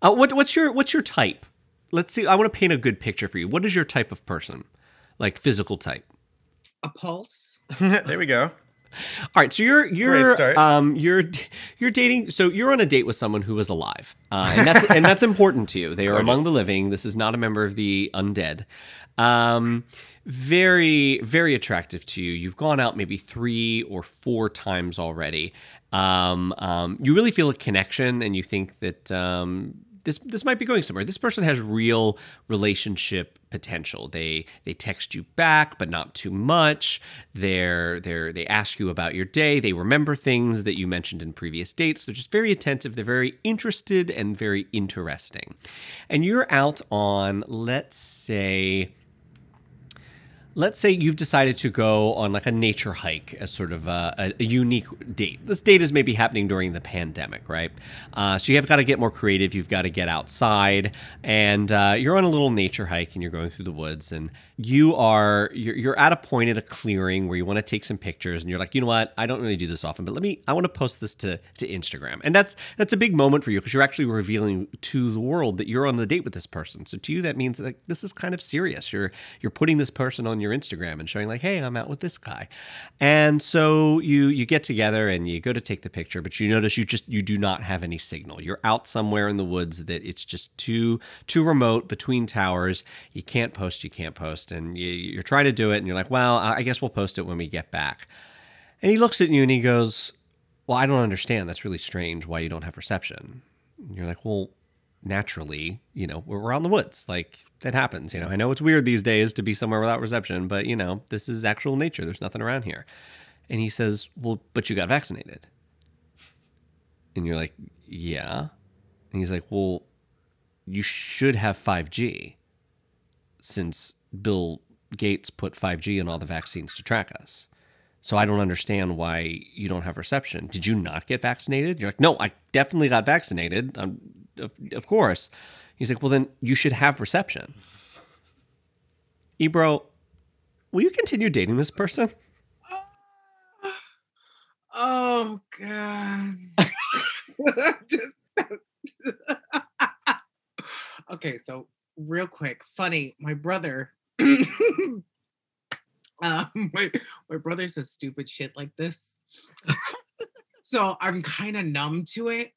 Uh, what what's your what's your type? Let's see. I want to paint a good picture for you. What is your type of person? Like physical type. A pulse. there we go. All right, so you're you're Great start. um you're you're dating so you're on a date with someone who is alive, uh, and that's and that's important to you. They are among the living. This is not a member of the undead. Um, very very attractive to you. You've gone out maybe three or four times already. Um, um, you really feel a connection, and you think that um, this this might be going somewhere. This person has real relationship potential. They they text you back, but not too much. They're they're they ask you about your day. They remember things that you mentioned in previous dates. They're just very attentive. They're very interested and very interesting. And you're out on, let's say, let's say you've decided to go on like a nature hike as sort of a, a, unique date. This date is maybe happening during the pandemic, right? Uh, so you have got to get more creative. You've got to get outside, and uh, you're on a little nature hike, and you're going through the woods, and you are you're, you're at a point at a clearing where you want to take some pictures, and you're like, you know what? I don't really do this often, but let me. I want to post this to to Instagram, and that's that's a big moment for you because you're actually revealing to the world that you're on the date with this person. So to you, that means like this is kind of serious. You're you're putting this person on your Instagram and showing like, hey, I'm out with this guy. And so you you get together and you go to take the picture, but you notice you just you do not have any signal. You're out somewhere in the woods that it's just too too remote between towers. You can't post, you can't post, and you, you're trying to do it, and you're like, well, I guess we'll post it when we get back. And he looks at you and he goes, well, I don't understand. That's really strange why you don't have reception. And you're like, well, naturally, you know, we're, we're in the woods. Like that happens. You know, I know it's weird these days to be somewhere without reception, but you know, this is actual nature. There's nothing around here. And he says, well, but you got vaccinated. And you're like, yeah. And he's like, well, you should have 5G since Bill Gates put 5G in all the vaccines to track us. So I don't understand why you don't have reception. Did you not get vaccinated? You're like, no, I definitely got vaccinated. Um, of, of course. He's like, well, then you should have reception. Ebro, will you continue dating this person? Oh God. Just okay, so real quick, funny, my brother um, my, my brother says stupid shit like this. so I'm kind of numb to it.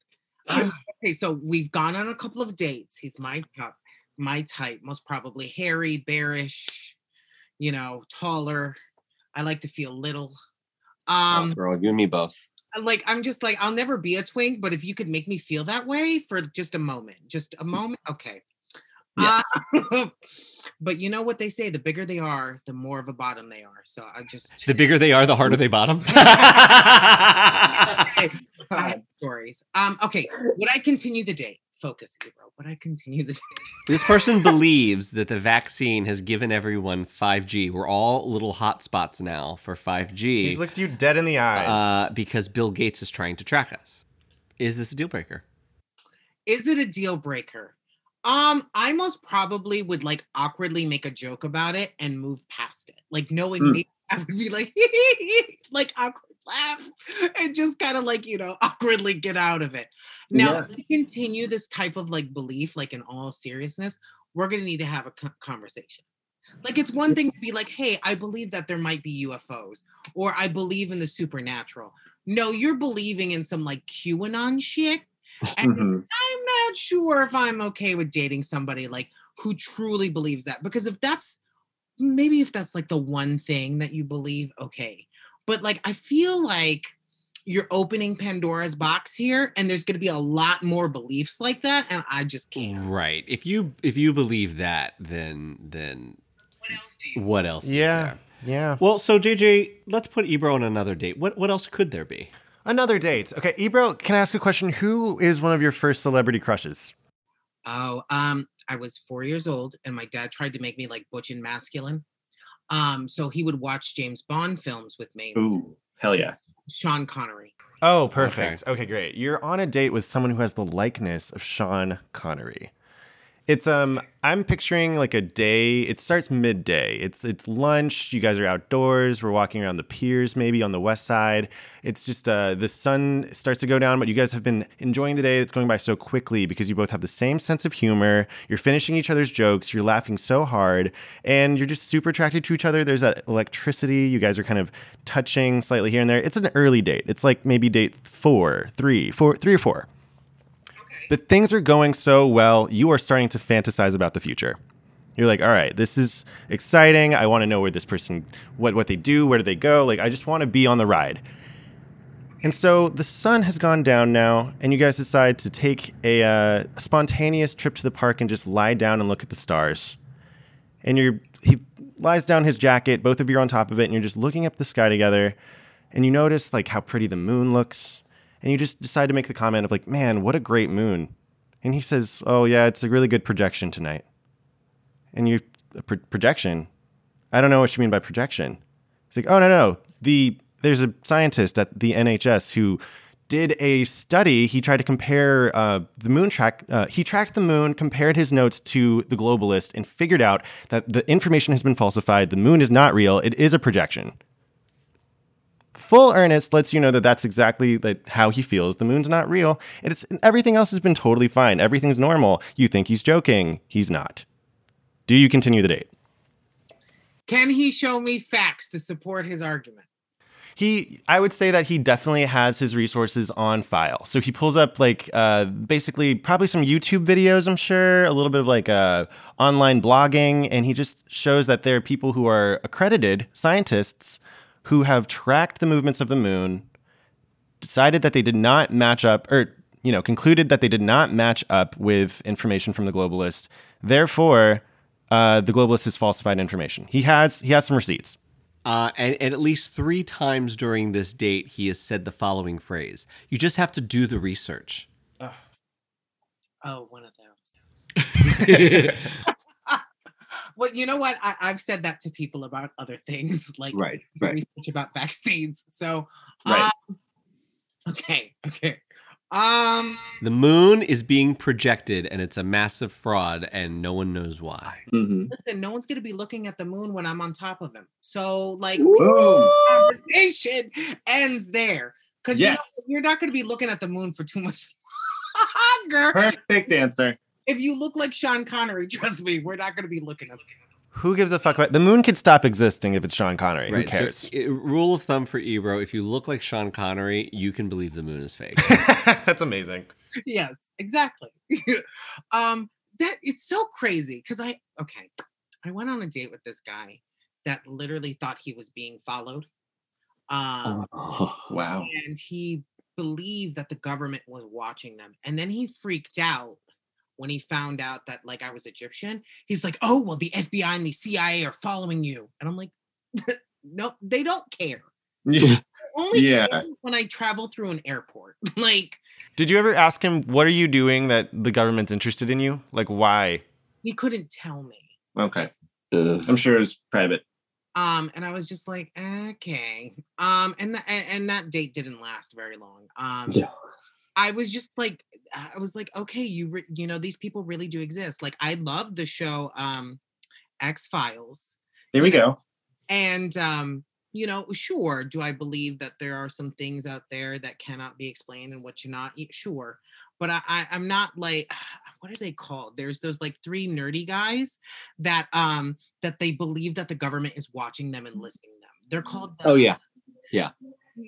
Um, okay, so we've gone on a couple of dates. He's my type, my type, most probably hairy, bearish, you know, taller. I like to feel little. Um, oh, girl, you and me both. like I'm just like I'll never be a twink, but if you could make me feel that way for just a moment, just a moment, okay. Yes. Uh, but you know what they say: the bigger they are, the more of a bottom they are. So I just The bigger they are, the harder they bottom. I have stories. Um, okay, would I continue the date? Focus, Ebro. Would I continue the date? this person believes that the vaccine has given everyone 5G. We're all little hotspots now for 5G. He's looked you dead in the eyes. uh, because Bill Gates is trying to track us. Is this a deal breaker? Is it a deal breaker? Um, I most probably would like awkwardly make a joke about it and move past it. Like knowing Mm. me, I would be like, like awkward laugh and just kind of like, you know, awkwardly get out of it. Now, Yeah. to continue this type of like belief, like in all seriousness, we're gonna need to have a conversation. Like it's one thing to be like, hey, I believe that there might be UFOs, or I believe in the supernatural. No, you're believing in some like QAnon shit. And Mhm. I'm not sure if I'm okay with dating somebody like who truly believes that. Because if that's maybe if that's like the one thing that you believe, okay. But like I feel like you're opening Pandora's box here, and there's gonna be a lot more beliefs like that, and I just can't. Right. If you if you believe that, then then What else do you what else? is yeah, there? yeah. Well, so JJ, let's put Ebro on another date. What what else could there be? Another date. Okay, Ebro, can I ask a question? Who is one of your first celebrity crushes? Oh, um, I was four years old, and my dad tried to make me like butch and masculine. Um, so he would watch James Bond films with me. Ooh, hell yeah. Sean Connery. Oh, perfect. Okay. great. You're on a date with someone who has the likeness of Sean Connery. It's um I'm picturing like a day. It starts midday. It's it's lunch. You guys are outdoors. We're walking around the piers maybe on the west side. It's just uh the sun starts to go down, but you guys have been enjoying the day. It's going by so quickly because you both have the same sense of humor. You're finishing each other's jokes. You're laughing so hard and you're just super attracted to each other. There's that electricity. You guys are kind of touching slightly here and there. It's an early date. It's like maybe date 4, 3, 4, 3 or 4 that things are going so well, you are starting to fantasize about the future. You're like, all right, this is exciting. I want to know where this person, what what they do, where do they go. Like, I just want to be on the ride. And so the sun has gone down now, and you guys decide to take a, uh, a spontaneous trip to the park and just lie down and look at the stars. And you're he lies down his jacket, both of you are on top of it, and you're just looking up the sky together. And you notice like how pretty the moon looks and you just decide to make the comment of like, "Man, what a great moon." And he says, "Oh yeah, it's a really good projection tonight." And you pro- projection? I don't know what you mean by projection. He's like, "Oh no, no, the there's a scientist at the NHS who did a study. He tried to compare uh, the moon track. Uh, he tracked the moon, compared his notes to the globalist, and figured out that the information has been falsified. The moon is not real. It is a projection. Full earnest lets you know that that's exactly like how he feels. The moon's not real. and It's everything else has been totally fine. Everything's normal. You think he's joking. He's not. Do you continue the date? Can he show me facts to support his argument? he i would say that he definitely has his resources on file so he pulls up like uh, basically probably some youtube videos i'm sure a little bit of like uh, online blogging and he just shows that there are people who are accredited scientists who have tracked the movements of the moon decided that they did not match up or you know concluded that they did not match up with information from the globalist therefore uh, the globalist has falsified information he has he has some receipts Uh, and, and at least three times during this date, he has said the following phrase You just have to do the research. Oh, one of those. well, you know what? I, I've said that to people about other things, like Right, right. research about vaccines. So, Right. um, okay, okay. Um, The moon is being projected and it's a massive fraud, and no one knows why. hmm listen, no one's gonna be looking at the moon when I'm on top of him. So, like, conversation ends there because Yes. you are not gonna be looking at the moon for too much longer. Perfect answer. If you look like Sean Connery, trust me, we're not gonna be looking at. Who gives a fuck about the moon? Could stop existing if it's Sean Connery. Who cares? So, i- rule of thumb for Ebro if you look like Sean Connery, you can believe the moon is fake. That's amazing. yes, exactly. um, that it's so crazy because I okay, I went on a date with this guy that literally thought he was being followed. Um, Oh, wow. and he believed that the government was watching them and then he freaked out when he found out that like i was egyptian he's like oh well the fbi and the cia are following you and i'm like "Nope, they don't care Yeah. They only Yeah. when i travel through an airport like Did you ever ask him what are you doing that the government's interested in you? Like why? he couldn't tell me Okay. Ugh. I'm sure it was private. um and i was just like okay um and th- and, and that date didn't last very long um Yeah. I was just like, I was like, okay, you re- you know these people really do exist. Like I love the show um, X Files, There we go. and um, you know, sure, do I believe that there are some things out there that cannot be explained and what you're not? Sure, but I, I I'm not like, what are they called? There's those like three nerdy guys that um that they believe that the government is watching them and listening to them. They're called. Oh yeah, yeah.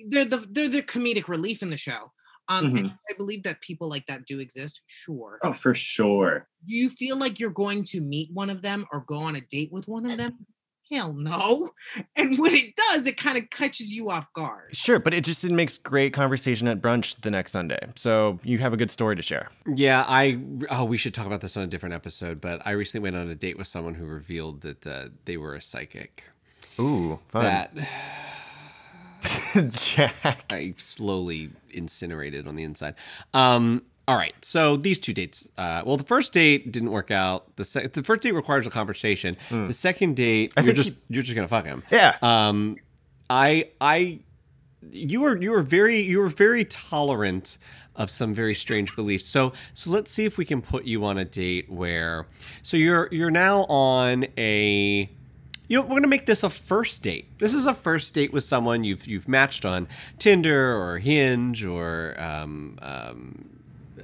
they're the they're the comedic relief in the show. Um, Mm-hmm. and I believe that people like that do exist. Sure. Oh, for sure. Do you feel like you're going to meet one of them or go on a date with one of them? Hell no. And when it does, it kind of catches you off guard. Sure, but it just it makes great conversation at brunch the next Sunday. So you have a good story to share. Yeah, I oh we should talk about this on a different episode, but I recently went on a date with someone who revealed that uh, they were a psychic. Ooh, fun. That Jack. I slowly incinerated on the inside. Um, all right, so these two dates. Uh, well, the first date didn't work out. The se- the first date requires a conversation. The second date, I you're just you're just gonna fuck him. Yeah. Um, I I you were you were very you were very tolerant of some very strange beliefs. So so let's see if we can put you on a date where so you're you're now on a you know, we're gonna make this a first date. This is a first date with someone you've you've matched on Tinder or Hinge or um, um,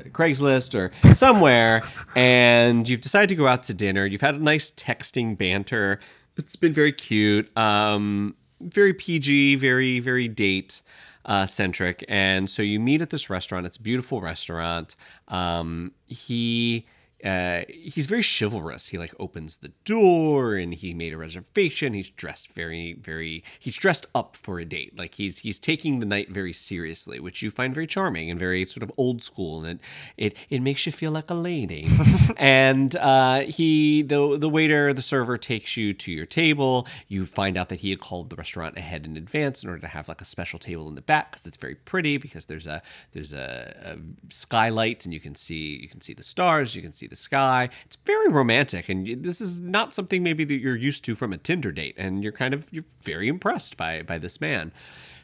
Craigslist or somewhere, and you've decided to go out to dinner. You've had a nice texting banter. It's been very cute, um, very PG, very very date uh, centric. And so you meet at this restaurant. It's a beautiful restaurant. Um, he uh, he's very chivalrous. He like opens the door and he made a reservation. He's dressed very, very. He's dressed up for a date. Like he's he's taking the night very seriously, which you find very charming and very sort of old school. And it it, it makes you feel like a lady. and uh, he the the waiter, the server takes you to your table. You find out that he had called the restaurant ahead in advance in order to have like a special table in the back because it's very pretty because there's a there's a, a skylight and you can see you can see the stars, you can see the sky. It's very romantic, and this is not something maybe that you're used to from a Tinder date, and you're kind of you're very impressed by by this man.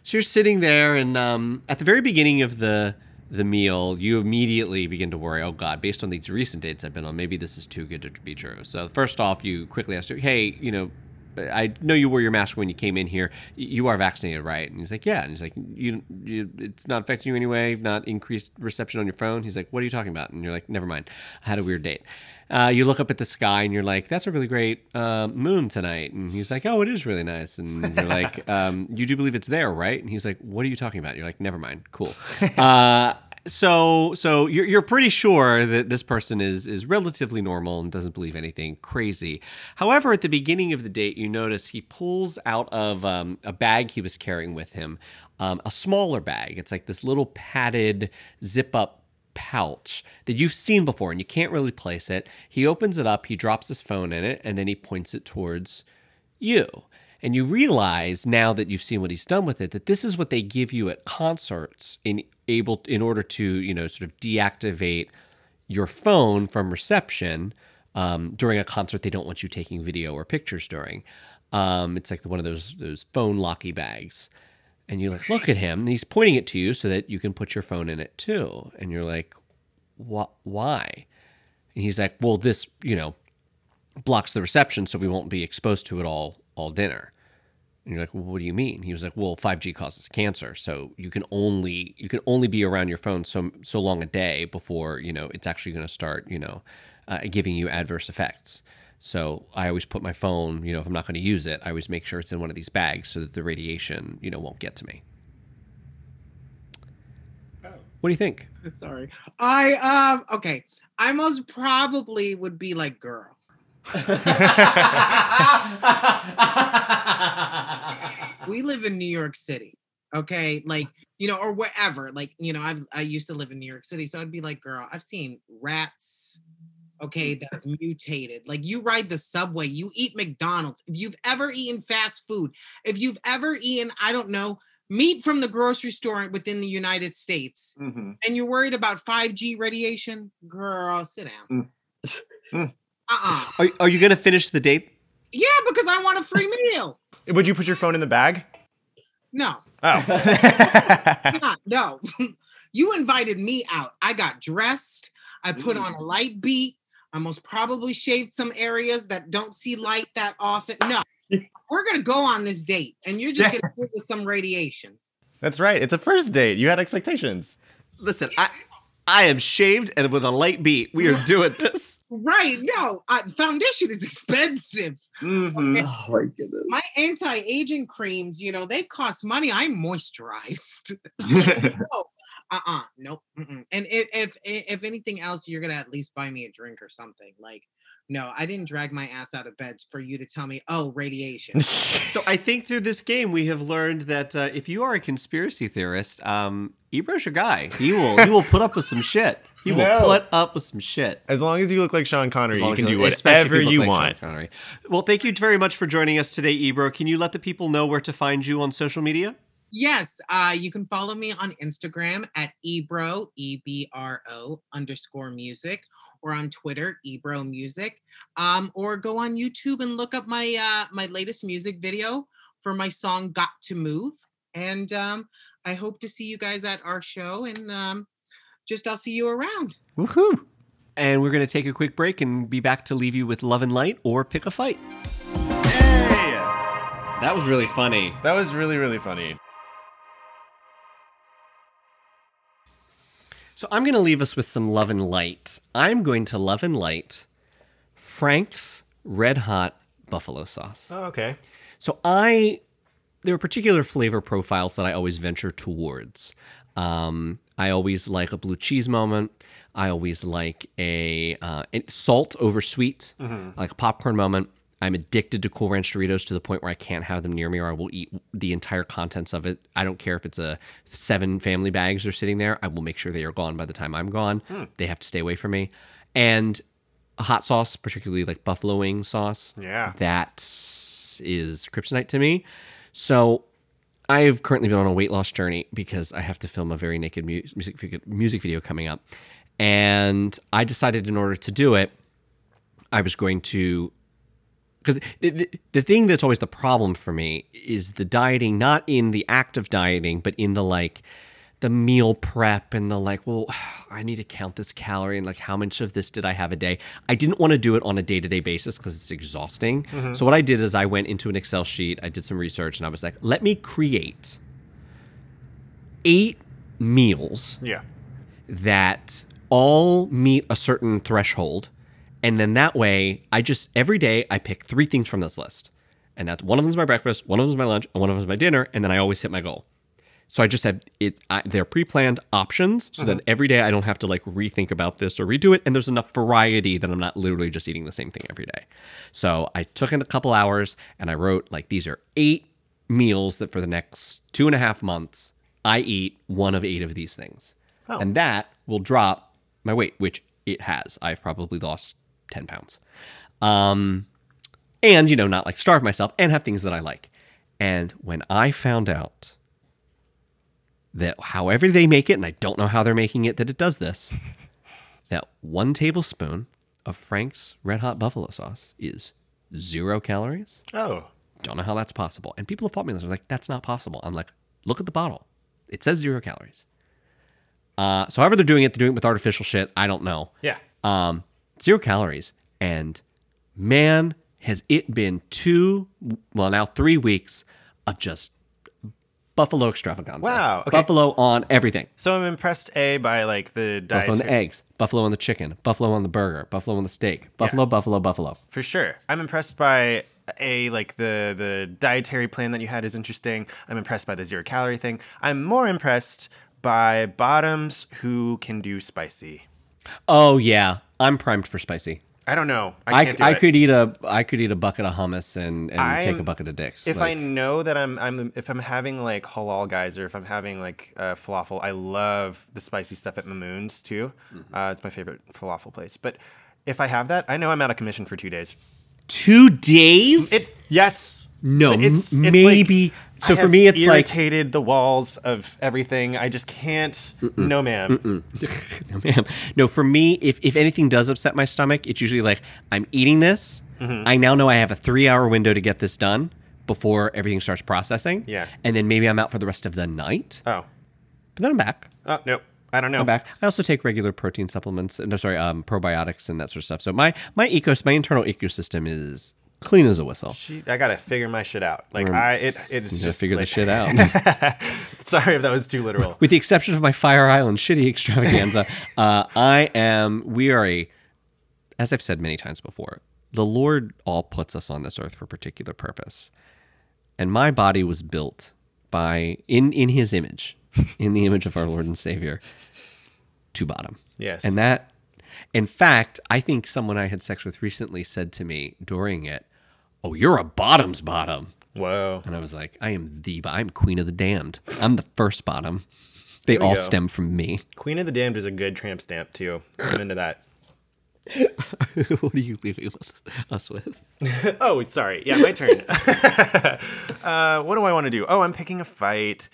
So you're sitting there, and um, at the very beginning of the the meal, you immediately begin to worry. Oh God! Based on these recent dates I've been on, maybe this is too good to be true. So first off, you quickly ask, "Hey, you know, I know you wore your mask when you came in here. You are vaccinated, right? And he's like, yeah. And he's like, you, you it's not affecting you anyway. Not increased reception on your phone. He's like, what are you talking about? And you're like, never mind. I had a weird date. Uh, you look up at the sky and you're like, that's a really great uh, moon tonight. And he's like, oh, it is really nice. And you're like, um, you do believe it's there, right? And he's like, what are you talking about? You're like, never mind. Cool. Uh, so so you're, you're pretty sure that this person is is relatively normal and doesn't believe anything crazy. However at the beginning of the date you notice he pulls out of um, a bag he was carrying with him um, a smaller bag. It's like this little padded zip up pouch that you've seen before and you can't really place it. He opens it up he drops his phone in it and then he points it towards you. And you realize now that you've seen what he's done with it that this is what they give you at concerts in able in order to you know sort of deactivate your phone from reception um, during a concert they don't want you taking video or pictures during. Um, it's like one of those those phone locky bags. And you like look at him he's pointing it to you so that you can put your phone in it too. And you're like, what? Why? And he's like, well, this you know blocks the reception so we won't be exposed to it all all dinner and you're like well, what do you mean he was like well 5g causes cancer so you can only you can only be around your phone so so long a day before you know it's actually going to start you know uh, giving you adverse effects so i always put my phone you know if i'm not going to use it i always make sure it's in one of these bags so that the radiation you know won't get to me Oh. what do you think Sorry. I um okay. I most probably would be like girl. we live in New York City. Okay. Like, you know, or wherever. Like, you know, I've I used to live in New York City. So I'd be like, girl, I've seen rats, okay, that have mutated. Like you ride the subway, you eat McDonald's. If you've ever eaten fast food, if you've ever eaten, I don't know, meat from the grocery store within the United States, Mhm. and you're worried about 5G radiation, girl, sit down. Mm. Mm. Uh-uh. are, are you going to finish the date Yeah, because I want a free meal. Would you put your phone in the bag? No, Oh. no. you invited me out. I got dressed. I put on a mm. light beat. I most probably shaved some areas that don't see light that often. No, we're gonna go on this date, and you're just gonna give us some radiation. That's right. It's a first date. You had expectations. listen i i am shaved and with a light beat we are doing this Right? No, uh, foundation is expensive. Mhm. Oh my goodness. My anti-aging creams, you know, they cost money. I'm moisturized. no, uh-uh, nope. Mm-mm. And if, if if anything else, you're gonna at least buy me a drink or something. Like, no, I didn't drag my ass out of bed for you to tell me, oh, radiation. So I think through this game we have learned that uh, if you are a conspiracy theorist, um, Ebro's your guy. He will he will put up with some shit. He will No. put up with some shit. As long as you look like Sean Connery, you can as do look- whatever look you like Sean want. Connery. Well, thank you very much for joining us today, Ebro. Can you let the people know where to find you on social media? yes, uh, you can follow me on Instagram at ebro e b r o underscore music, or on Twitter ebro music, um, or go on YouTube and look up my uh, my latest music video for my song "Got to Move." And um, I hope to see you guys at our show, and um, just I'll see you around. Woohoo! And we're going to take a quick break and be back to leave you with Love and Light or Pick a Fight. Hey! That was really funny. That was really, really funny. So I'm going to leave us with some love and light. I'm going to love and light Frank's Red Hot Buffalo Sauce. Oh, okay. So I there are particular flavor profiles that I always venture towards. Um, I always like a blue cheese moment. I always like a uh, salt over sweet, like a popcorn moment. I'm addicted to Cool Ranch Doritos to the point where I can't have them near me, or I will eat the entire contents of it. I don't care if it's a seven family bags are sitting there. I will make sure they are gone by the time I'm gone. Hmm. They have to stay away from me. And a hot sauce, particularly like buffalo wing sauce. Yeah. That is kryptonite to me. So I've currently been on a weight loss journey because I have to film a very naked mu- music video, music video coming up. And I decided in order to do it, I was going to because the, the, the thing that's always the problem for me is the dieting not in the act of dieting but in the like the meal prep and the like well i need to count this calorie and like how much of this did i have a day i didn't want to do it on a day-to-day basis because it's exhausting mm-hmm. so what i did is i went into an excel sheet i did some research and i was like let me create eight meals Yeah. that all meet a certain threshold. And then that way, I just every day I pick three things from this list. And that's one of them's my breakfast, one of them's my lunch, and one of them's my dinner. And then I always hit my goal. So I just have it. I, they're pre-planned options, so that uh-huh. every day I don't have to like rethink about this or redo it. And there's enough variety that I'm not literally just eating the same thing every day. So I took in a couple hours and I wrote like these are eight meals that for the next two and a half months I eat one of eight of these things, oh. and that will drop my weight, which it has. I've probably lost ten pounds. Um, and you know not like starve myself and have things that I like. And when I found out that however they make it, and I don't know how they're making it, that it does this, that one tablespoon of Frank's Red Hot Buffalo sauce is zero calories. Oh. Don't know how that's possible. And people have fought me this. They're like, that's not possible. I'm like, look at the bottle. It says zero calories. Uh, so however they're doing it, they're doing it with artificial shit. I don't know Yeah. um, zero calories. And man, has it been two, well, now three weeks of just buffalo extravaganza. Wow, okay. Buffalo on everything. So I'm impressed a by like the Buffalo on the eggs, buffalo on the chicken, buffalo on the burger, buffalo on the steak, buffalo, buffalo, buffalo. for sure. I'm impressed by a like the the dietary plan that you had is interesting. I'm impressed by the zero calorie thing. I'm more impressed by bottoms who can do spicy. Oh yeah, I'm primed for spicy. I don't know. I, I I could eat a I could eat a bucket of hummus and, and take a bucket of dicks. If I know that I'm I'm if I'm having like halal guys or if I'm having like uh, falafel, I love the spicy stuff at Mamoun's too. Mm-hmm. Uh, it's my favorite falafel place. But if I have that, I know I'm out of commission for two days. two days? It yes. no, it's, m- it's maybe. Like, so I for have me, it's like irritated the walls of everything. I just can't. No, ma'am. No, ma'am. No, for me, if, if anything does upset my stomach, it's usually like I'm eating this. Mm-hmm. I now know I have a three hour window to get this done before everything starts processing. Yeah. And then maybe I'm out for the rest of the night. Oh, But then I'm back. oh no, I don't know. I'm back. I also take regular protein supplements. No, sorry, um, probiotics and that sort of stuff. So my my ecos my internal ecosystem is clean as a whistle. She, I gotta figure my shit out. Like I, it, it's Just just figure the shit out. Sorry if that was too literal. With the exception of my Fire Island shitty extravaganza, uh, I am. We are a, as I've said many times before, the Lord all puts us on this earth for a particular purpose, and my body was built by in in His image, in the image of our Lord and Savior, to bottom. Yes. and that, in fact, I think someone I had sex with recently said to me during it, "Oh, you're a bottom's bottom." Wow. And I was like, I am the, I'm queen of the damned. I'm the first bottom. They all go. stem from me. Queen of the Damned is a good tramp stamp too. I'm into that. what are you leaving us with? Oh, sorry. Yeah, my turn. uh, what do I want to do? Oh, I'm picking a fight.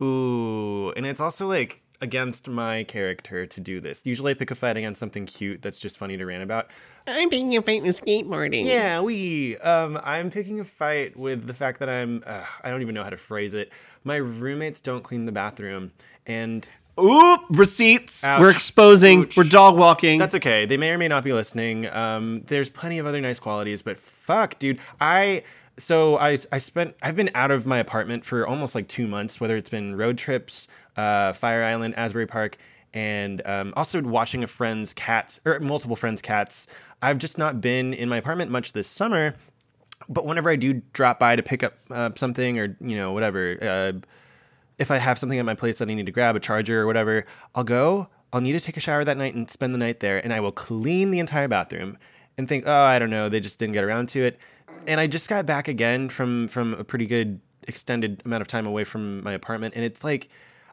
Ooh, and it's also like against my character to do this. Usually, I pick a fight against something cute that's just funny to rant about. I'm picking a fight with skateboarding. Yeah, we. Um, I'm picking a fight with the fact that I'm. Uh, I don't even know how to phrase it. My roommates don't clean the bathroom, and Oop, receipts. Ouch. We're exposing. Ouch. We're dog walking. That's okay. They may or may not be listening. Um, there's plenty of other nice qualities, but fuck, dude. I so I I spent I've been out of my apartment for almost like two months. Whether it's been road trips, uh, Fire Island, Asbury Park, and um, also watching a friend's cats or multiple friends' cats. I've just not been in my apartment much this summer. But whenever I do drop by to pick up uh, something or you know whatever. Uh, if I have something at my place that I need to grab, a charger or whatever, I'll go. I'll need to take a shower that night and spend the night there, and I will clean the entire bathroom and think, oh, I don't know, they just didn't get around to it. And I just got back again from from a pretty good extended amount of time away from my apartment, and it's like.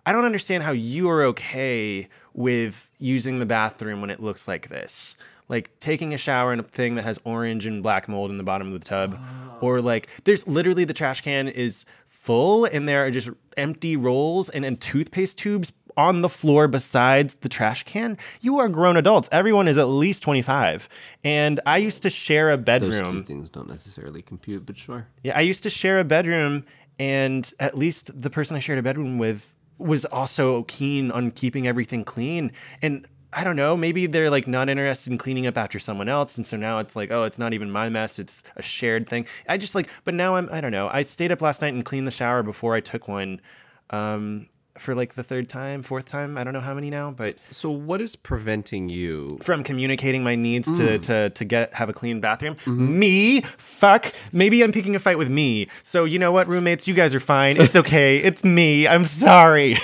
I don't understand how you are okay with using the bathroom when it looks like this. Like taking a shower in a thing that has orange and black mold in the bottom of the tub. Oh. Or like there's literally the trash can is full and there are just empty rolls and, and toothpaste tubes on the floor besides the trash can. You are grown adults. Everyone is at least 25. And I used to share a bedroom. Those two things don't necessarily compute, but sure. Yeah, I used to share a bedroom, and at least the person I shared a bedroom with was also keen on keeping everything clean. And I don't know, maybe they're like not interested in cleaning up after someone else, and so now it's like, oh, it's not even my mess; it's a shared thing. I just like, but now I'm, I don't know. I stayed up last night and cleaned the shower before I took one. Um, for like the third time, fourth time, I don't know how many now, but So, what is preventing you? from communicating my needs Mm. to, to to get have a clean bathroom. Mm-hmm. Me, fuck. Maybe I'm picking a fight with me. So you know what, roommates, you guys are fine. It's okay. it's me. I'm sorry.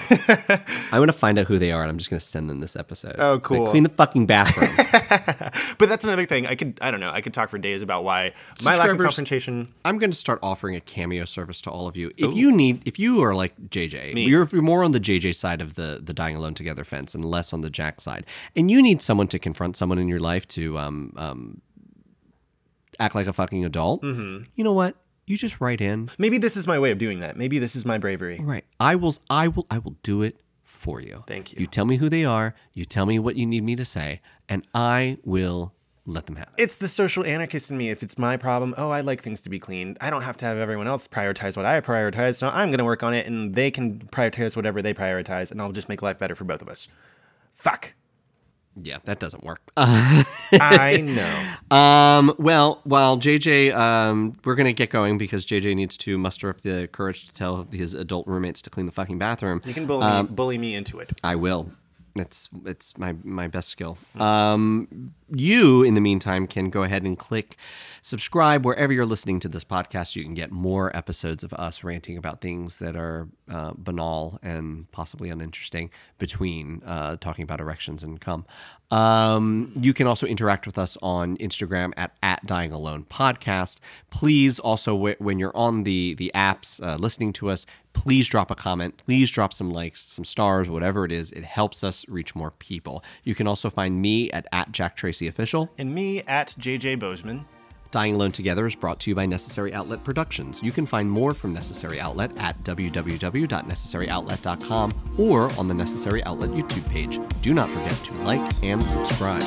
I'm gonna find out who they are, and I'm just gonna send them this episode. Oh, Like, cool. clean the fucking bathroom. but that's another thing. I could I don't know. I could talk for days about why my lack of confrontation. I'm going to start offering a cameo service to all of you. If you need, if you are like JJ, Me. you're, you're more on the JJ side of the the dying alone together fence and less on the Jack side, and you need someone to confront someone in your life to um um act like a fucking adult, Mm-hmm. you know what? You just write in. Maybe this is my way of doing that. Maybe this is my bravery. Right. I will. I will. I will do it for you. Thank you. You tell me who they are. You tell me what you need me to say, and I will let them have it. It's the social anarchist in me. If it's my problem, oh, I like things to be clean. I don't have to have everyone else prioritize what I prioritize. So I'm going to work on it and they can prioritize whatever they prioritize and I'll just make life better for both of us. Fuck. Yeah, that doesn't work. I know. Um, well, while JJ, um, we're gonna get going because JJ needs to muster up the courage to tell his adult roommates to clean the fucking bathroom. You can bully, me, bully me into it. I will. It's it's my my best skill. Um, you, in the meantime, can go ahead and click subscribe wherever you're listening to this podcast. You can get more episodes of us ranting about things that are uh, banal and possibly uninteresting between uh, talking about erections and cum. Um, you can also interact with us on Instagram at at Dying Alone Podcast. Please also w- when you're on the the apps uh, listening to us, please drop a comment. Please drop some likes, some stars, whatever it is. It helps us reach more people. You can also find me at at Jack Tracy Official. And me at JJ Bozeman. Dying Alone Together is brought to you by Necessary Outlet Productions. You can find more from Necessary Outlet at www.necessaryoutlet.com or on the Necessary Outlet YouTube page. Do not forget to like and subscribe.